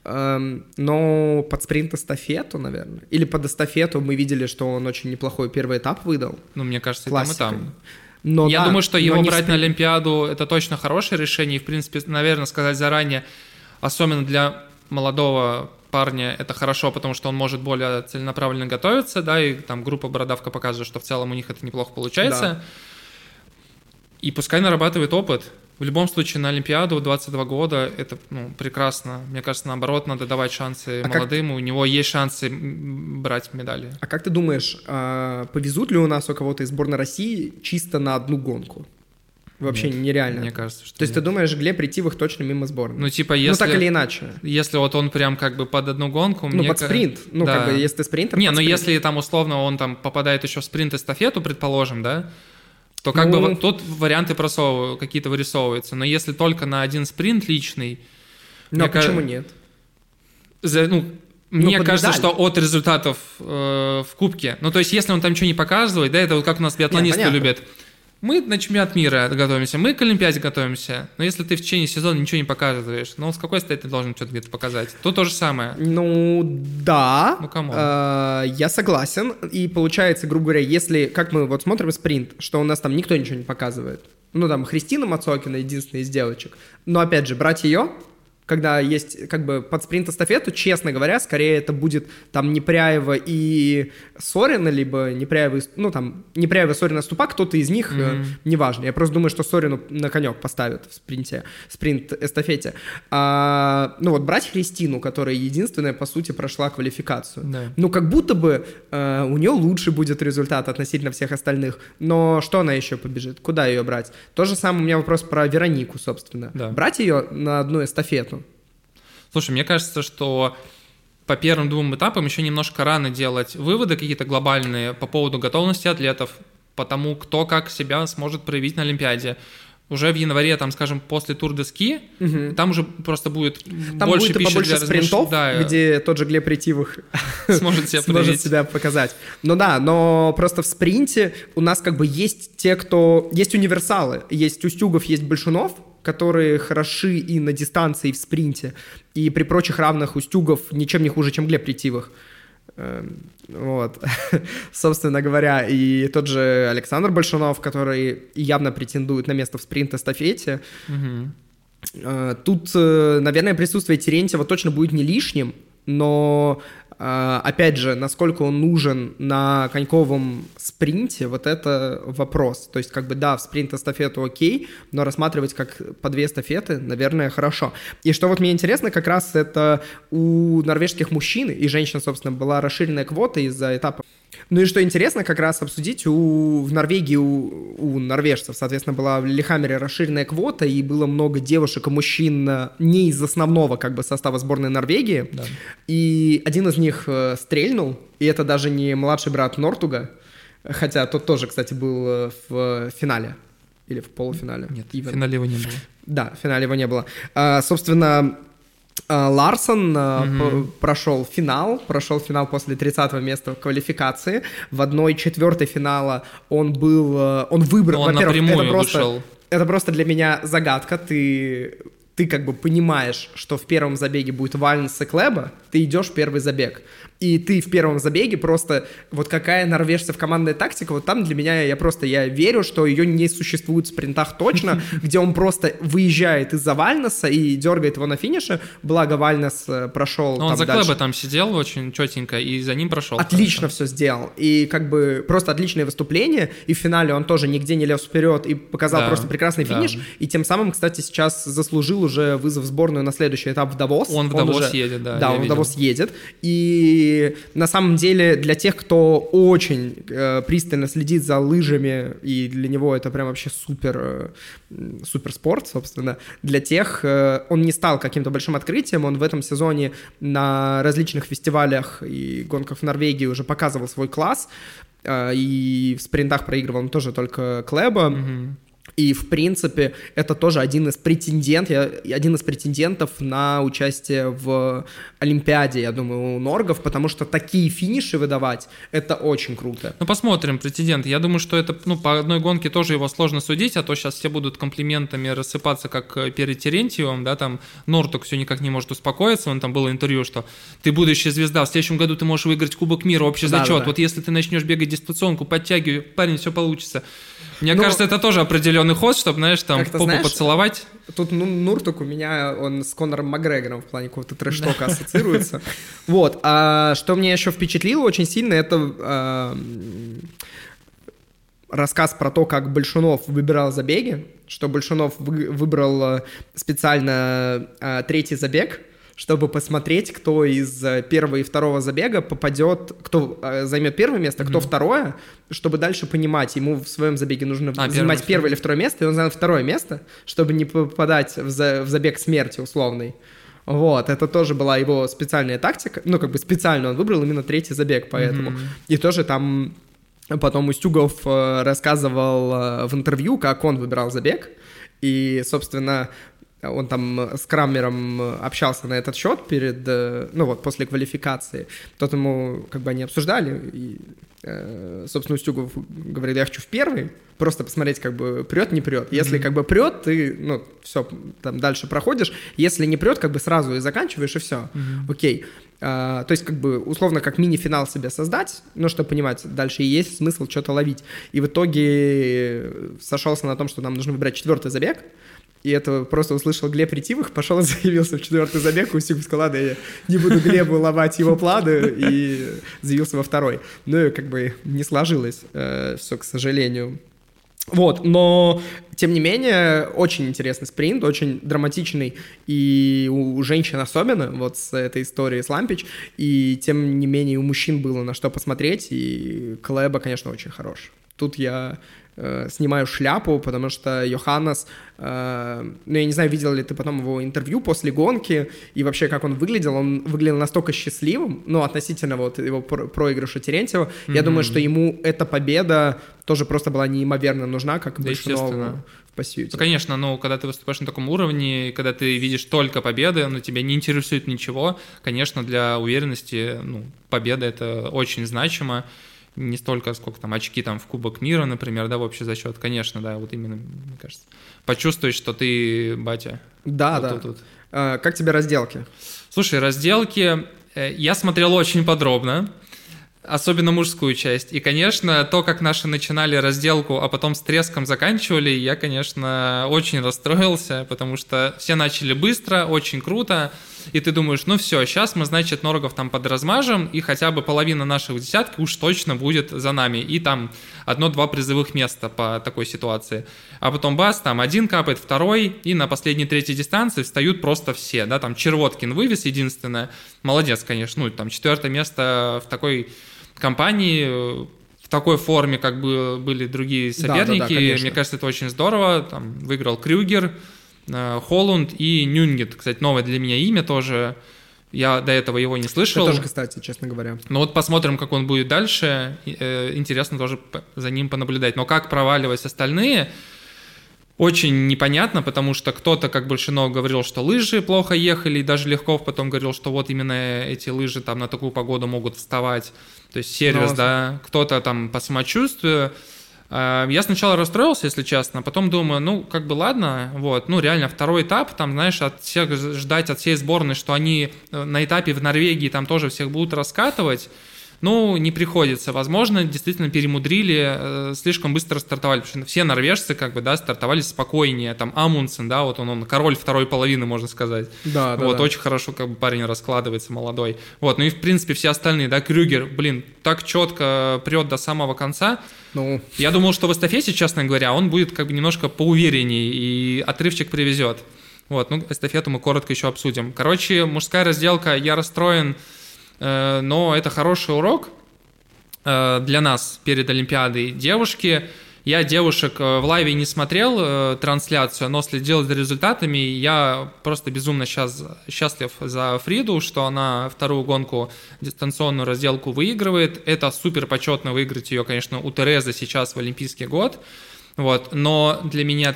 эм, но под спринт-эстафету, наверное, или под эстафету мы видели, что он очень неплохой первый этап выдал. Ну, мне кажется, Классикой. там, и там. Но, Я да, думаю, что его брать в... на Олимпиаду это точно хорошее решение. И, в принципе, наверное, сказать заранее, особенно для молодого парня это хорошо, потому что он может более целенаправленно готовиться, да, и там группа Бородавка показывает, что в целом у них это неплохо получается. Да. И пускай нарабатывает опыт. В любом случае на Олимпиаду 22 года это ну, прекрасно. Мне кажется, наоборот, надо давать шансы а молодым, как... у него есть шансы брать медали. А как ты думаешь, а, повезут ли у нас у кого-то из сборной России чисто на одну гонку? Вообще нет, нереально. Мне кажется, что То есть нет. ты думаешь, Глеб Ретивых точно мимо сборной? Ну, типа, если... Ну, так или иначе. Если вот он прям как бы под одну гонку... Ну, мне под спринт. Ну, да. как бы, если ты спринтер, Не, ну, спринт. если там условно он там попадает еще в спринт-эстафету, предположим, да, то как ну... бы вот тут варианты просовывают, какие-то вырисовываются. Но если только на один спринт личный... Ну, а почему кажется, нет? За, ну, ну, мне кажется, медаль. что от результатов э, в кубке. Ну, то есть, если он там ничего не показывает, да, это вот как у нас биатлонисты Нет, любят. Мы на чемпионат мира готовимся, мы к Олимпиаде готовимся. Но если ты в течение сезона ничего не показываешь, ну с какой стати ты должен что-то где-то показать? Тут то же самое. Ну да. Ну кому? Э, я согласен. И получается, грубо говоря, если, как мы вот смотрим спринт, что у нас там никто ничего не показывает. Ну там Христина Мацокина единственная из девочек. Но опять же, брать ее, когда есть как бы под спринт-эстафету, честно говоря, скорее это будет там Непряева и Сорина, либо Непряева, ну там Непряева, Сорина, Ступа, кто-то из них, mm-hmm. э, неважно. Я просто думаю, что Сорину на конек поставят в спринте, спринт-эстафете. А, ну вот брать Христину, которая единственная, по сути, прошла квалификацию. Да. Ну как будто бы э, у нее лучше будет результат относительно всех остальных. Но что она еще побежит? Куда ее брать? То же самое у меня вопрос про Веронику, собственно. Да. Брать ее на одну эстафету? Слушай, мне кажется, что по первым двум этапам еще немножко рано делать выводы какие-то глобальные по поводу готовности атлетов, по тому, кто как себя сможет проявить на Олимпиаде. уже в январе, там, скажем, после Тур де Ски, угу. там уже просто будет там больше будет пищи побольше для спринтов, да, где тот же Глеб Ретивых сможет себя, сможет себя показать. Ну да, но просто в спринте у нас как бы есть те, кто... Есть универсалы, есть Устюгов, есть Большунов, которые хороши и на дистанции, и в спринте. И при прочих равных Устюгов ничем не хуже, чем Глеб Ретивых. Эм, вот, собственно говоря, и тот же Александр Большунов, который явно претендует на место в спринт-эстафете. Угу. Тут, э, наверное, присутствие Терентьева точно будет не лишним, но опять же, насколько он нужен на коньковом спринте, вот это вопрос. То есть, как бы, да, в спринт-эстафету окей, но рассматривать как по две эстафеты, наверное, хорошо. И что вот мне интересно, как раз это у норвежских мужчин и женщин, собственно, была расширенная квота из-за этапа ну и что интересно, как раз обсудить, у, в Норвегии у, у норвежцев, соответственно, была в Лихамере расширенная квота, и было много девушек и мужчин э, не из основного как бы состава сборной Норвегии. Да. И один из них э, стрельнул, и это даже не младший брат Нортуга, хотя тот тоже, кстати, был э, в финале. Или в полуфинале. Нет, в финале его не было. Да, в финале его не было. А, собственно, Ларсон угу. прошел финал, прошел финал после 30 места в квалификации. В одной четвертой финала он был, э, он выбрал, он во-первых, это просто, вышел. это просто для меня загадка. Ты ты как бы понимаешь, что в первом забеге будет Вальнс и Клеба, ты идешь первый забег и ты в первом забеге просто, вот какая норвежцев командная тактика, вот там для меня, я просто, я верю, что ее не существует в спринтах точно, где он просто выезжает из-за Вальнеса и дергает его на финише, благо Вальнес э, прошел Он за Клеба там сидел очень четенько и за ним прошел. Отлично все сделал, и как бы просто отличное выступление, и в финале он тоже нигде не лез вперед и показал да, просто прекрасный финиш, да. и тем самым, кстати, сейчас заслужил уже вызов в сборную на следующий этап в Давос. Он в Давос уже, едет, да. Да, он видел. в Давос едет, и на самом деле для тех, кто очень э, пристально следит за лыжами, и для него это прям вообще супер, э, супер спорт, собственно, для тех э, он не стал каким-то большим открытием, он в этом сезоне на различных фестивалях и гонках в Норвегии уже показывал свой класс, э, и в спринтах проигрывал он тоже только Клэба. Mm-hmm. И, в принципе, это тоже один из претендентов, один из претендентов на участие в Олимпиаде, я думаю, у Норгов, потому что такие финиши выдавать, это очень круто. Ну, посмотрим, претендент. Я думаю, что это, ну, по одной гонке тоже его сложно судить, а то сейчас все будут комплиментами рассыпаться, как э, перед Терентьевым, да, там Нортук все никак не может успокоиться, он там было интервью, что ты будущая звезда, в следующем году ты можешь выиграть Кубок мира, общий да, зачет, да, да. вот если ты начнешь бегать дистанционку, подтягивай, парень, все получится. Мне ну, кажется, это тоже определенный ход, чтобы, знаешь, там попу знаешь, поцеловать. Тут ну, Нуртук у меня, он с Конором Макгрегором в плане какого-то трэш-тока ассоциируется. Вот. А что мне еще впечатлило очень сильно, это а, рассказ про то, как Большунов выбирал забеги, что Большунов выбрал специально а, третий забег, чтобы посмотреть, кто из э, первого и второго забега попадет, кто э, займет первое место, кто mm-hmm. второе, чтобы дальше понимать, ему в своем забеге нужно а, занимать первое, первое или второе место, и он занял второе место, чтобы не попадать в, за, в забег смерти условный. Вот, это тоже была его специальная тактика, ну, как бы специально он выбрал именно третий забег, поэтому. Mm-hmm. И тоже там потом Устюгов э, рассказывал в интервью, как он выбирал забег, и, собственно, он там с Крамером общался на этот счет перед, э, ну вот, после квалификации. Тот ему, как бы они обсуждали, и, э, собственно, Устюгов говорит, я хочу в первый, просто посмотреть, как бы прет, не прет. Если mm-hmm. как бы прет, ты, ну, все, там дальше проходишь. Если не прет, как бы сразу и заканчиваешь, и все. Mm-hmm. Окей. А, то есть, как бы, условно, как мини-финал себе создать, ну, чтобы понимать, дальше есть смысл что-то ловить. И в итоге сошелся на том, что нам нужно выбирать четвертый забег, и это просто услышал Глеб Ретивых, пошел и заявился в четвертый забег, Усик сказал, ладно, я не буду Глебу ломать его планы, и заявился во второй. Ну и как бы не сложилось э, все, к сожалению. Вот, но тем не менее, очень интересный спринт, очень драматичный, и у женщин особенно, вот с этой историей с Лампич, и тем не менее у мужчин было на что посмотреть, и Клэба, конечно, очень хорош. тут я э, снимаю шляпу, потому что Йоханнес, э, ну, я не знаю, видел ли ты потом его интервью после гонки, и вообще, как он выглядел, он выглядел настолько счастливым, ну, относительно вот его проигрыша Терентьева, mm-hmm. я думаю, что ему эта победа тоже просто была неимоверно нужна, как да, Большунову в Пассиюте. Ну, конечно, но когда ты выступаешь на таком уровне, когда ты видишь только победы, но тебя не интересует ничего, конечно, для уверенности, ну, победа — это очень значимо, не столько, сколько там очки там в Кубок мира, например, да, в общий зачет, конечно, да, вот именно, мне кажется, почувствуешь, что ты батя. Да, вот да. Тут, тут. А, как тебе разделки? Слушай, разделки э, я смотрел очень подробно, особенно мужскую часть. И, конечно, то, как наши начинали разделку, а потом с треском заканчивали, я, конечно, очень расстроился, потому что все начали быстро, очень круто, и ты думаешь, ну все, сейчас мы, значит, Норгов там подразмажем, и хотя бы половина наших десятки уж точно будет за нами, и там одно-два призовых места по такой ситуации. А потом бас, там один капает, второй, и на последней третьей дистанции встают просто все, да, там Червоткин вывез единственное, молодец, конечно, ну, там четвертое место в такой компании, в такой форме, как бы были другие соперники. Да, да, да, Мне кажется, это очень здорово. Там выиграл Крюгер, Холланд и Нюнгет. Кстати, новое для меня имя тоже. Я до этого его не слышал. Я тоже, кстати, честно говоря. Ну вот посмотрим, как он будет дальше. Э, интересно тоже за ним понаблюдать. Но как проваливать остальные, очень непонятно, потому что кто-то, как Большинов, говорил, что лыжи плохо ехали, и даже Легков потом говорил, что вот именно эти лыжи там на такую погоду могут вставать. То есть сервис, Но... да, кто-то там по самочувствию. Э, я сначала расстроился, если честно, потом думаю, ну, как бы ладно, вот, ну, реально, второй этап, там, знаешь, от всех ждать от всей сборной, что они э, на этапе в Норвегии там тоже всех будут раскатывать, ну, не приходится. Возможно, действительно перемудрили, э, слишком быстро стартовали, потому что все норвежцы, как бы, да, стартовали спокойнее. Там Амундсен, да, вот он, он король второй половины, можно сказать. Да, да. Вот, да. очень хорошо, как бы, парень раскладывается, молодой. Вот, ну и, в принципе, все остальные, да, Крюгер, блин, так четко прет до самого конца. Ну. Я думал, что в эстафете, честно говоря, он будет как бы немножко поувереннее и отрывчик привезет. Вот, ну, эстафету мы коротко еще обсудим. Короче, мужская разделка, я расстроен но это хороший урок э, для нас перед Олимпиадой. Девушки, я девушек э, в лайве не смотрел трансляцию, но следил за результатами. Я просто безумно сейчас счастлив за Фриду, что она вторую гонку, дистанционную разделку выигрывает. Это супер почетно выиграть ее, конечно, у Терезы сейчас в Олимпийский год. Вот. Но для меня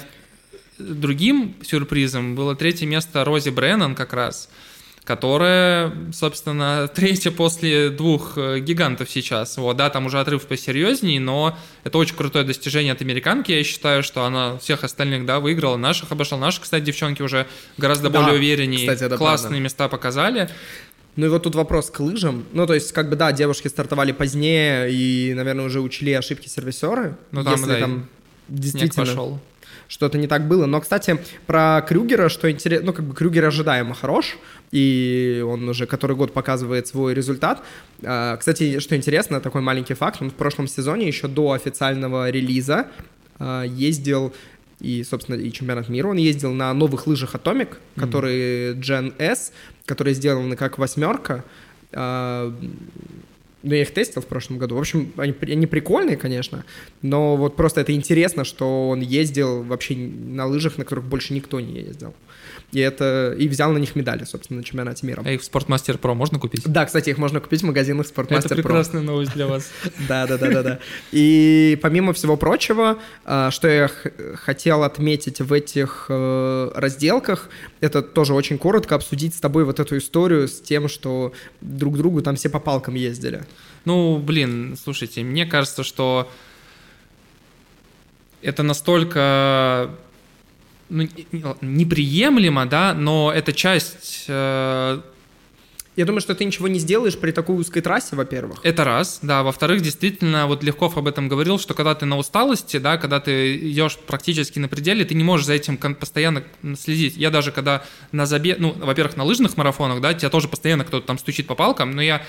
другим сюрпризом было третье место Рози Бреннан как раз – которая, собственно, третья после двух э, гигантов сейчас. Вот, да, там уже отрыв посерьезнее, но это очень крутое достижение от американки. Я считаю, что она всех остальных, да, выиграла. Наших обошла. Наши, кстати, девчонки уже гораздо да, более увереннее. Кстати, это классные правда. места показали. Ну и вот тут вопрос к лыжам. Ну, то есть, как бы, да, девушки стартовали позднее и, наверное, уже учили ошибки сервисеры. Ну, там, если да, там действительно... пошел что-то не так было. Но, кстати, про Крюгера, что интересно, ну, как бы Крюгер ожидаемо хорош, и он уже который год показывает свой результат. А, кстати, что интересно, такой маленький факт, он в прошлом сезоне, еще до официального релиза, а, ездил и, собственно, и чемпионат мира. Он ездил на новых лыжах Atomic, mm-hmm. которые Gen S, которые сделаны как восьмерка. Ну, я их тестил в прошлом году. В общем, они, они прикольные, конечно, но вот просто это интересно, что он ездил вообще на лыжах, на которых больше никто не ездил. И это и взял на них медали, собственно, на чемпионате мира. А их в Спортмастер Про можно купить? Да, кстати, их можно купить в магазинах Спортмастер Про. Это прекрасная новость для вас. Да, да, да, да, да. И помимо всего прочего, а, что я хотел отметить в этих э, разделках, это тоже очень коротко обсудить с тобой вот эту историю с тем, что друг другу там все по палкам ездили. Ну, блин, слушайте, мне кажется, что это настолько ну, неприемлемо, да, но это часть... Э... Я думаю, что ты ничего не сделаешь при такой узкой трассе, во-первых. Это раз, да. Во-вторых, действительно, вот Легков об этом говорил, что когда ты на усталости, да, когда ты идешь практически на пределе, ты не можешь за этим постоянно следить. Я даже когда на забег, ну, во-первых, на лыжных марафонах, да, тебя тоже постоянно кто-то там стучит по палкам, но я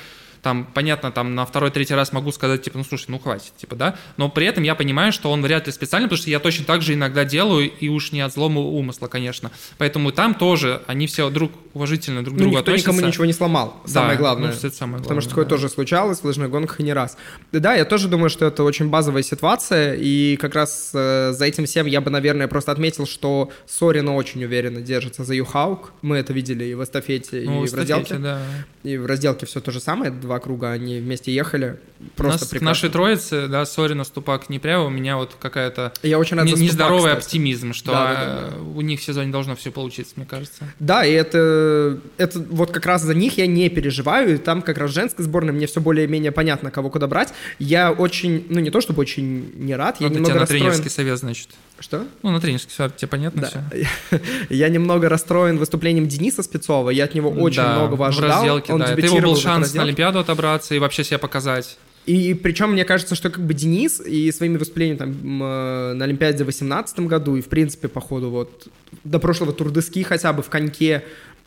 там, понятно, там на второй-третий раз могу сказать, типа, ну, слушай, ну, хватит, типа, да, но при этом я понимаю, что он вряд ли специально, потому что я точно так же иногда делаю, и уж не от злого умысла, конечно. Поэтому там тоже они все друг уважительно друг к ну, другу никто относятся. никому ничего не сломал, самое да, главное. Ну, это самое главное. Потому что такое да. тоже случалось в лыжных гонках и не раз. Да, я тоже думаю, что это очень базовая ситуация, и как раз э, за этим всем я бы, наверное, просто отметил, что Сорина очень уверенно держится за Юхаук. Мы это видели и в эстафете, ну, и в разделке. Да. И в разделке все то же самое, два круга, они вместе ехали. Просто нас, нашей троице, да, Сорина, Ступак, Непрява, у меня вот какая-то я очень рад не, нездоровый оптимизм, что да, да, да, да. у них в сезоне должно все получиться, мне кажется. Да, и это, это вот как раз за них я не переживаю, и там как раз женская сборная, мне все более-менее понятно, кого куда брать. Я очень, ну не то чтобы очень не рад, я ну, немного тебя расстроен. на тренерский совет, значит. Что? Ну, на тренерский совет, тебе понятно да. все? Я немного расстроен выступлением Дениса Спецова, я от него очень да, многого ожидал. В разделке, Он да. Это его был шанс на Олимпиаду отобраться и вообще себя показать. И причем мне кажется, что как бы Денис и своими выступлениями там э, на Олимпиаде в 2018 году и в принципе по ходу вот до прошлого Турдески хотя бы в коньке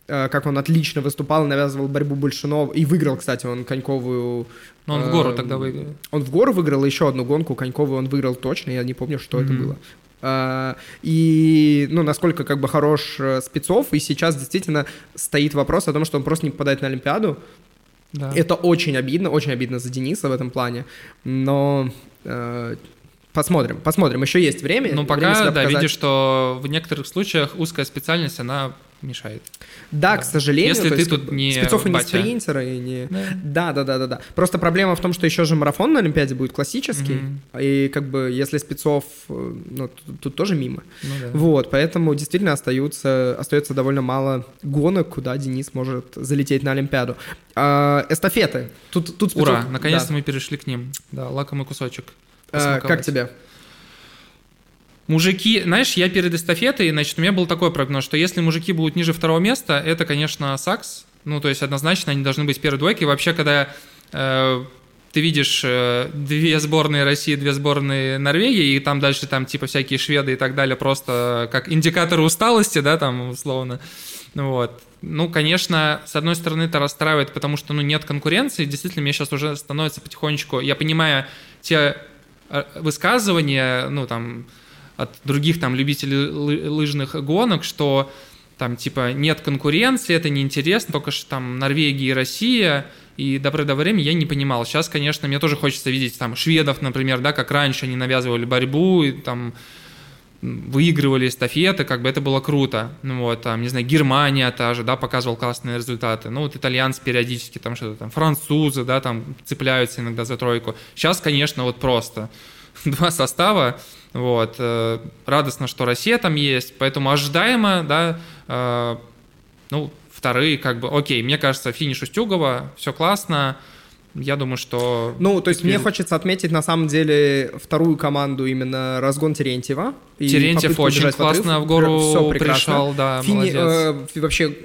э, как он отлично выступал, навязывал борьбу Большунова и выиграл, кстати, он коньковую. Но он в гору э, тогда выиграл. Он в гору выиграл еще одну гонку коньковую он выиграл точно, я не помню, что mm-hmm. это было. Uh, и, ну, насколько как бы хорош спецов, и сейчас действительно стоит вопрос о том, что он просто не попадает на Олимпиаду, да. Это очень обидно, очень обидно за Дениса в этом плане, но э, посмотрим, посмотрим, еще есть время. Ну, пока, время да, показать. видишь, что в некоторых случаях узкая специальность, она мешает. Да, да. к сожалению. Если ты есть, тут не спецов и не спринтеры, и не... Да. да, да, да, да, да. Просто проблема в том, что еще же марафон на Олимпиаде будет классический, mm-hmm. и как бы если спецов, э, ну, тут, тут тоже мимо. Ну, да. Вот, поэтому действительно остаются, остается довольно мало гонок, куда Денис может залететь на Олимпиаду. А, эстафеты. Тут, тут спецов... Ура, наконец-то да. мы перешли к ним. Да, лакомый кусочек. А, как тебе? Мужики, знаешь, я перед эстафетой, значит, у меня был такой прогноз, что если мужики будут ниже второго места, это, конечно, Сакс. Ну, то есть однозначно они должны быть в первой двойке. вообще, когда э, ты видишь э, две сборные России, две сборные Норвегии, и там дальше там типа всякие шведы и так далее, просто как индикаторы усталости, да, там условно. Вот. Ну, конечно, с одной стороны это расстраивает, потому что, ну, нет конкуренции. Действительно, мне сейчас уже становится потихонечку... Я понимаю те э, высказывания, ну, там, от других там любителей лыжных гонок, что там типа нет конкуренции, это неинтересно, только что там Норвегия и Россия, и до до времени я не понимал. Сейчас, конечно, мне тоже хочется видеть там шведов, например, да, как раньше они навязывали борьбу, и там выигрывали эстафеты, как бы это было круто. Ну вот, там, не знаю, Германия та же, да, показывал классные результаты. Ну вот итальянцы периодически там что-то там, французы, да, там цепляются иногда за тройку. Сейчас, конечно, вот просто два состава, вот. Э, радостно, что Россия там есть, поэтому ожидаемо, да, э, ну, вторые, как бы, окей, мне кажется, финиш Устюгова, все классно, я думаю, что... Ну, то есть мне хочется отметить, на самом деле, вторую команду именно разгон Терентьева. Терентьев очень классно в гору все пришел, да, Фини... молодец. Э, вообще,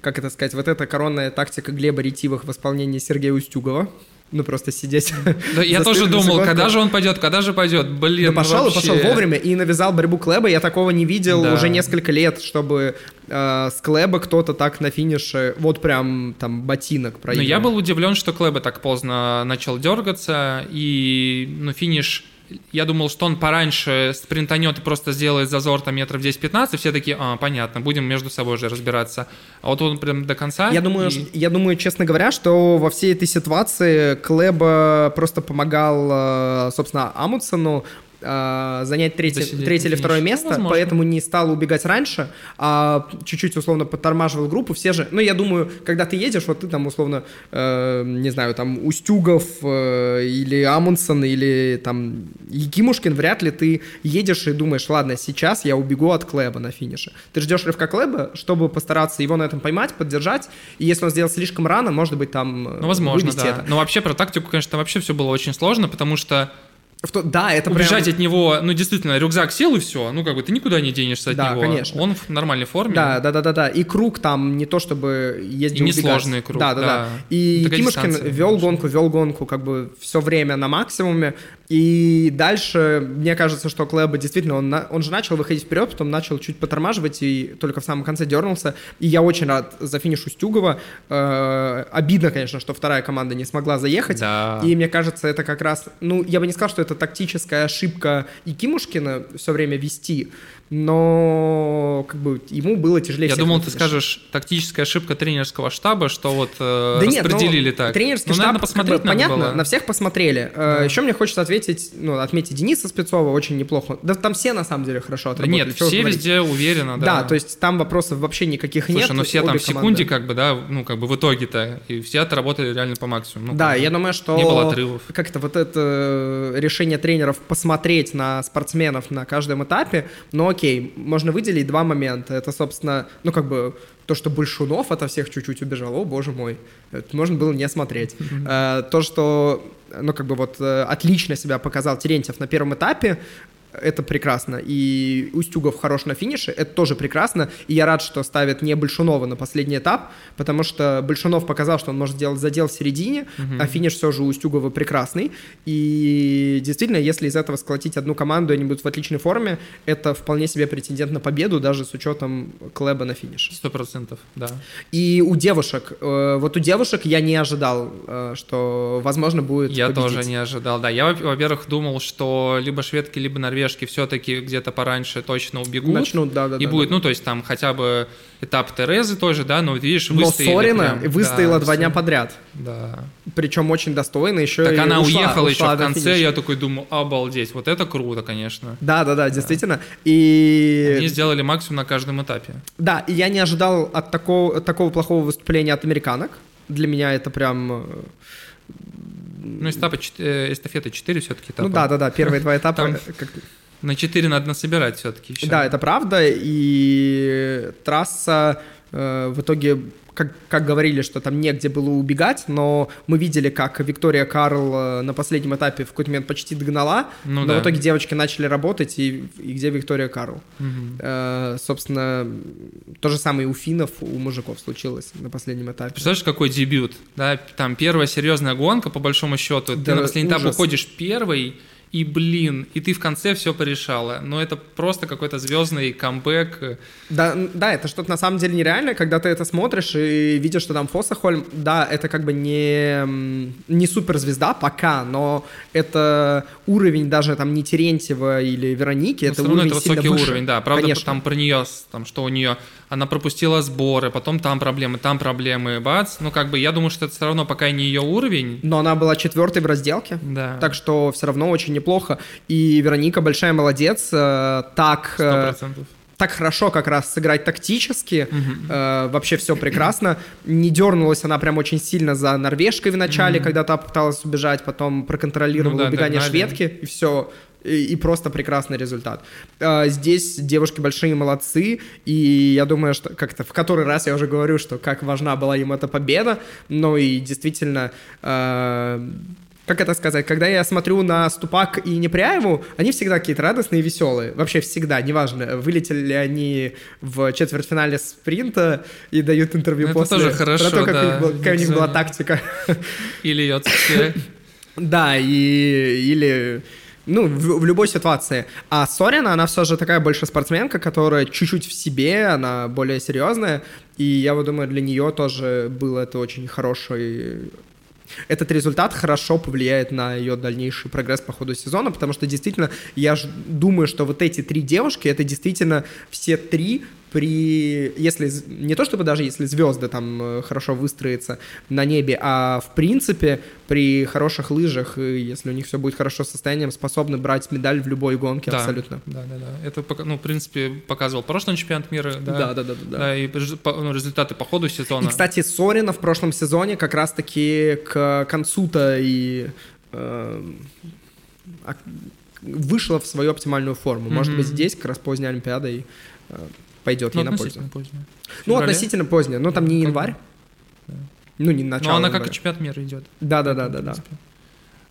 как это сказать, вот эта коронная тактика Глеба Ретивых в исполнении Сергея Устюгова ну просто сидеть. Да, я тоже думал, когда же он пойдет, когда же пойдет, блин. Ну пошел вообще... пошел вовремя и навязал борьбу Клэба. Я такого не видел да. уже несколько лет, чтобы э, с Клэба кто-то так на финише, вот прям там ботинок проиграл. Ну я был удивлен, что Клэба так поздно начал дергаться и ну финиш я думал, что он пораньше спринтанет и просто сделает зазор там метров 10-15, все такие, а, понятно, будем между собой же разбираться. А вот он прям до конца. Я думаю, и... я думаю, честно говоря, что во всей этой ситуации Клэба просто помогал, э, собственно, Амутсону э, занять третье, третье или второе место, Возможно. поэтому не стал убегать раньше, а чуть-чуть условно подтормаживал группу. Все же, ну я думаю, когда ты едешь, вот ты там условно, э, не знаю, там Устюгов э, или Амундсен или там Якимушкин, вряд ли ты едешь и думаешь, ладно, сейчас я убегу от Клэба на финише. Ты ждешь рывка Клэба, чтобы постараться его на этом поймать, поддержать, и если он сделал слишком рано, может быть там э, ну, возможно, да. это. Но вообще про тактику, конечно, вообще все было очень сложно, потому что в то, да, это Убежать прям... от него, ну, действительно, рюкзак сел и все. Ну, как бы ты никуда не денешься от да, него. конечно. Он в нормальной форме. Да, да, да, да, да. И круг там не то, чтобы ездил И несложный круг. Да, да, да. да. И Такая Кимушкин вел гонку, вел гонку как бы все время на максимуме. И дальше, мне кажется, что Клэба действительно, он, он же начал выходить вперед, потом начал чуть потормаживать и только в самом конце дернулся. И я очень рад за финиш Устюгова. Э, обидно, конечно, что вторая команда не смогла заехать. Да. И мне кажется, это как раз, ну, я бы не сказал, что это тактическая ошибка Якимушкина все время вести, но как бы ему было тяжелее. Я думал, ты скажешь тактическая ошибка тренерского штаба, что вот э, да распределили нет, ну, так. Тренерский ну, штаб, наверное, посмотреть как бы, понятно, было. на всех посмотрели. Э, да. Еще мне хочется ответить, ну, отметить Дениса Спецова очень неплохо. Да там все на самом деле хорошо отработали. Да нет, все везде уверенно, да. Да, то есть там вопросов вообще никаких Слушай, нет. ну все там в секунде как бы, да, ну как бы в итоге-то, и все отработали реально по максимуму. Ну, да, я думаю, что... Не было отрывов. Как-то вот это решение тренеров посмотреть на спортсменов на каждом этапе, ну окей, можно выделить два момента. Это, собственно, ну, как бы то, что Большунов ото всех чуть-чуть убежал, о, боже мой, это можно было не смотреть. Mm-hmm. То, что, ну, как бы вот э, отлично себя показал Терентьев на первом этапе, это прекрасно. И Устюгов хорош на финише, это тоже прекрасно. И я рад, что ставят не Большунова на последний этап, потому что Большунов показал, что он может сделать задел в середине, угу. а финиш все же у Устюгова прекрасный. И действительно, если из этого сколотить одну команду, и они будут в отличной форме, это вполне себе претендент на победу, даже с учетом Клэба на финише. Сто процентов, да. И у девушек, э, вот у девушек я не ожидал, э, что, возможно, будет Я победить. тоже не ожидал, да. Я, во-первых, думал, что либо шведки, либо норвежки пробежки все-таки где-то пораньше точно убегут. Начнут, да, да. И да, будет, да. ну, то есть там хотя бы этап Терезы тоже, да, но видишь, выстояли. Но Сорина прям, выстояла да, два дня подряд. Да. Причем очень достойно еще Так и она ушла, уехала ушла еще в конце, финиша. я такой думаю, обалдеть, вот это круто, конечно. Да, да, да, действительно. И... Они сделали максимум на каждом этапе. Да, и я не ожидал от такого, от такого плохого выступления от американок. Для меня это прям э, ну, этапа, э, эстафеты 4 все-таки этапа. Ну да, да, да, первые два этапа. Там... На 4 надо насобирать все-таки еще. Да, это правда. И трасса э, в итоге как, как говорили, что там негде было убегать, но мы видели, как Виктория Карл э, на последнем этапе в какой-то момент почти догнала, ну, но да. в итоге девочки начали работать, и, и где Виктория Карл? Угу. Э, собственно, то же самое и у финнов, у мужиков случилось на последнем этапе. Представляешь, какой дебют? Да, там первая серьезная гонка, по большому счету, да, ты на последний этап уходишь первый, и, блин, и ты в конце все порешала. Но это просто какой-то звездный камбэк. Да, да, это что-то на самом деле нереальное, когда ты это смотришь и видишь, что там Фоссахольм, да, это как бы не, не суперзвезда пока, но это уровень даже там не Терентьева или Вероники, но это уровень это высокий выше. уровень, да. Правда, Конечно. там про нее, там, что у нее она пропустила сборы, потом там проблемы, там проблемы, бац. Ну, как бы, я думаю, что это все равно пока не ее уровень. Но она была четвертой в разделке. Да. Так что все равно очень неплохо. И Вероника большая молодец. Э, так... Э, Сто процентов так хорошо как раз сыграть тактически, mm-hmm. э, вообще все прекрасно. Не дернулась она прям очень сильно за норвежкой в начале, mm-hmm. когда та пыталась убежать, потом проконтролировала ну, да, убегание догнали. шведки, и все, и, и просто прекрасный результат. Э, здесь девушки большие молодцы, и я думаю, что как-то в который раз я уже говорю, что как важна была им эта победа, но и действительно... Э, как это сказать, когда я смотрю на Ступак и Непряеву, они всегда какие-то радостные и веселые. Вообще всегда, неважно, вылетели ли они в четвертьфинале спринта и дают интервью ну, после. Это тоже хорошо, про то, как да. у них, какая у них была тактика. Или Йоцке. Да, и, или ну, в, в любой ситуации. А Сорина, она все же такая больше спортсменка, которая чуть-чуть в себе, она более серьезная. И я вот думаю, для нее тоже был это очень хороший этот результат хорошо повлияет на ее дальнейший прогресс по ходу сезона, потому что действительно я думаю, что вот эти три девушки, это действительно все три при, если, не то чтобы даже если звезды там э, хорошо выстроятся на небе, а в принципе при хороших лыжах, если у них все будет хорошо с состоянием, способны брать медаль в любой гонке да, абсолютно. Да, да, да. Это, ну, в принципе, показывал прошлый чемпионат мира, да. Да, да, да, да. да и ну, результаты по ходу сезона. И, кстати, Сорина в прошлом сезоне как раз-таки к концу-то и э, вышла в свою оптимальную форму. Может mm-hmm. быть, здесь как раз поздняя Олимпиада и э, пойдет ну, ей на пользу. Поздняя. Ну, относительно поздняя. Но там не январь. Да. Ну, не начало. Но она января. как и чемпионат мира идет. Да, да, да, да, да.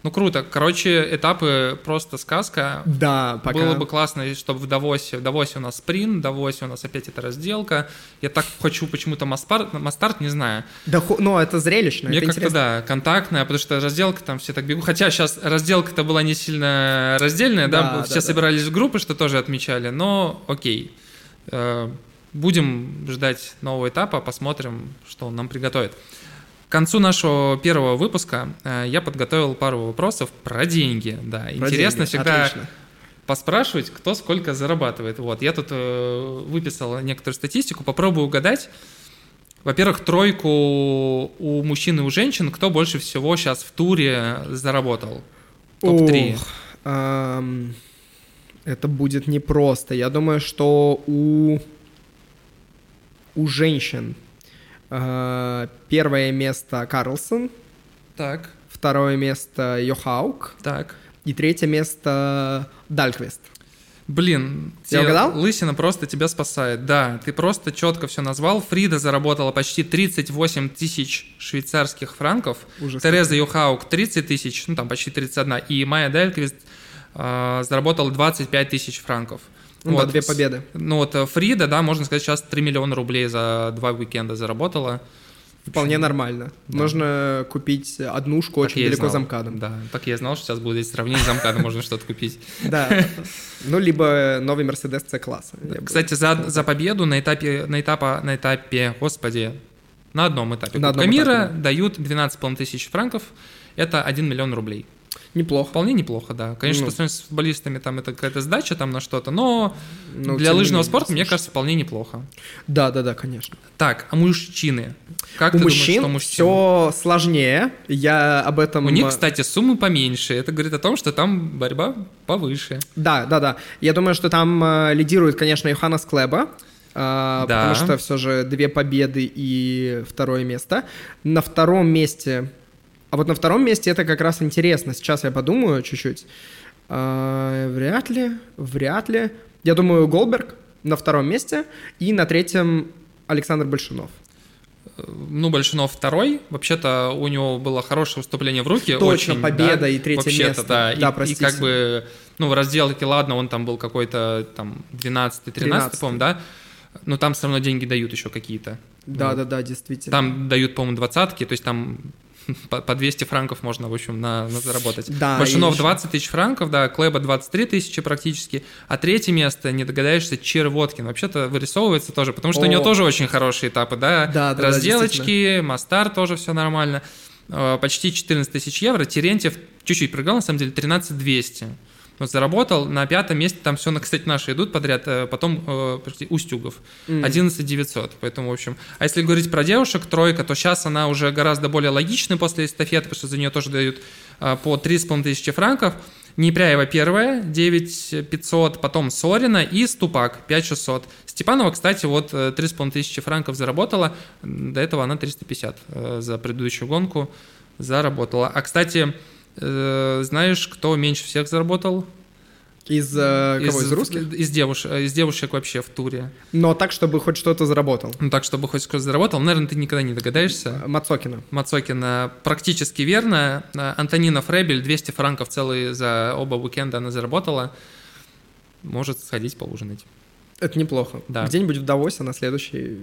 Ну круто. Короче, этапы просто сказка. Да, пока. Было бы классно, чтобы в Давосе, в Давосе у нас спринт, в Давосе у нас опять эта разделка. Я так хочу почему-то Мастарт, Мастарт не знаю. Да, ну это зрелищно, Мне как-то, да, контактная, потому что разделка там все так бегут. Хотя сейчас разделка-то была не сильно раздельная, да, да все да, собирались да. в группы, что тоже отмечали, но окей. Э, будем ждать нового этапа, посмотрим, что он нам приготовит. К концу нашего первого выпуска э, я подготовил пару вопросов про деньги. Да, про интересно деньги. всегда Отлично. поспрашивать, кто сколько зарабатывает. Вот, я тут э, выписал некоторую статистику, попробую угадать. Во-первых, тройку у мужчин и у женщин, кто больше всего сейчас в туре заработал? Топ-3. Эм, это будет непросто. Я думаю, что у, у женщин Э, первое место Карлсон. Так. Второе место Йохаук. Так. И третье место Дальквест. Блин, я угадал? Лысина просто тебя спасает. Да, ты просто четко все назвал. Фрида заработала почти 38 тысяч швейцарских франков. Ужас. Тереза Юхаук 30 тысяч, ну там почти 31. И Майя Дальквест э, заработала 25 тысяч франков. Ну вот, да, две победы. Ну вот э, Фрида, да, можно сказать, сейчас 3 миллиона рублей за два уикенда заработала. Вполне нормально. Да. Можно купить однушку так очень далеко за МКАДом. Да, так я знал, что сейчас будет сравнение с МКАДом, можно что-то купить. Да, ну либо новый Мерседес С-класса. Кстати, за, за победу на этапе, на, этапе, на этапе, господи, на одном этапе на Кубка мира дают 12,5 тысяч франков, это 1 миллион рублей. Неплохо. Вполне неплохо, да. Конечно, ну. по с футболистами там это какая-то сдача там на что-то, но ну, для лыжного менее, спорта, мне кажется, вполне неплохо. Да, да, да, конечно. Так, а мужчины? Как У ты мужчин думаешь, что все сложнее. Я об этом... У них, кстати, суммы поменьше. Это говорит о том, что там борьба повыше. Да, да, да. Я думаю, что там э, лидирует, конечно, Йоханнес Клеба. Uh, да. Потому что все же две победы и второе место. На втором месте а вот на втором месте это как раз интересно. Сейчас я подумаю чуть-чуть. А, вряд ли, вряд ли. Я думаю, Голберг на втором месте. И на третьем Александр Большунов. Ну, Большунов второй. Вообще-то у него было хорошее выступление в руки. Точно, очень, победа да, и третье место. Да, да и, и как бы, ну, в разделке, ладно, он там был какой-то там 12-13, по-моему, да? Но там все равно деньги дают еще какие-то. Да, вот. да, да, действительно. Там дают, по-моему, двадцатки, то есть там по, по 200 франков можно, в общем, на, на заработать. Да, Большунов 20 тысяч франков, да, Клеба 23 тысячи практически, а третье место, не догадаешься, Чир Воткин. Вообще-то вырисовывается тоже, потому что О. у него тоже очень хорошие этапы, да, да, да разделочки, да, Мастар тоже все нормально. Э, почти 14 тысяч евро, Терентьев чуть-чуть проиграл, на самом деле 13 200 вот заработал. На пятом месте там все, кстати, наши идут подряд. Э, потом, э, Устюгов. Mm. 11 900. Поэтому, в общем... А если говорить про девушек, тройка, то сейчас она уже гораздо более логичная после эстафеты, потому что за нее тоже дают э, по 3,5 тысячи франков. Непряева первая, 9 500, потом Сорина и Ступак, 5 600. Степанова, кстати, вот 3,5 тысячи франков заработала, до этого она 350 э, за предыдущую гонку заработала. А, кстати, Э, знаешь, кто меньше всех заработал? Из, э, кого, из, из русских? Из девушек, из девушек вообще в туре. Но так, чтобы хоть что-то заработал. Ну так, чтобы хоть что-то заработал. Наверное, ты никогда не догадаешься. Мацокина. Мацокина. Практически верно. Антонина Фребель, 200 франков целые за оба уикенда она заработала. Может сходить поужинать. Это неплохо. Да. Где-нибудь в Давосе на следующий...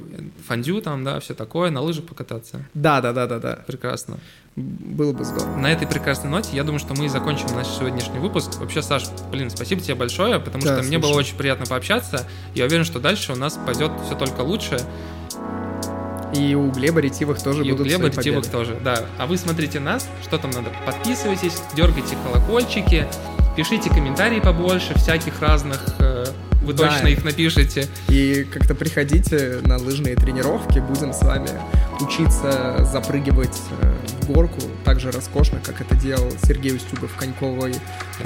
Фондю там, да, все такое, на лыжах покататься. Да, да, да, да, да. Прекрасно. Было бы здорово. На этой прекрасной ноте я думаю, что мы и закончим наш сегодняшний выпуск. Вообще, Саш, блин, спасибо тебе большое, потому да, что мне было очень приятно пообщаться. Я уверен, что дальше у нас пойдет все только лучше. И у Глеба Ретивых тоже и будут у Глеба Ретивых тоже, да. А вы смотрите нас, что там надо. Подписывайтесь, дергайте колокольчики, пишите комментарии побольше, всяких разных э, вы да. точно их напишете. И как-то приходите на лыжные тренировки, будем с вами учиться запрыгивать э, в горку так же роскошно, как это делал Сергей Устюгов в Коньковой,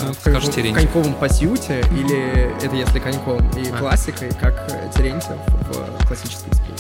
ну, в, Коньков, в Коньковом пасьюте, или это если Коньком, и а. классикой, как Терентьев в классической спринте.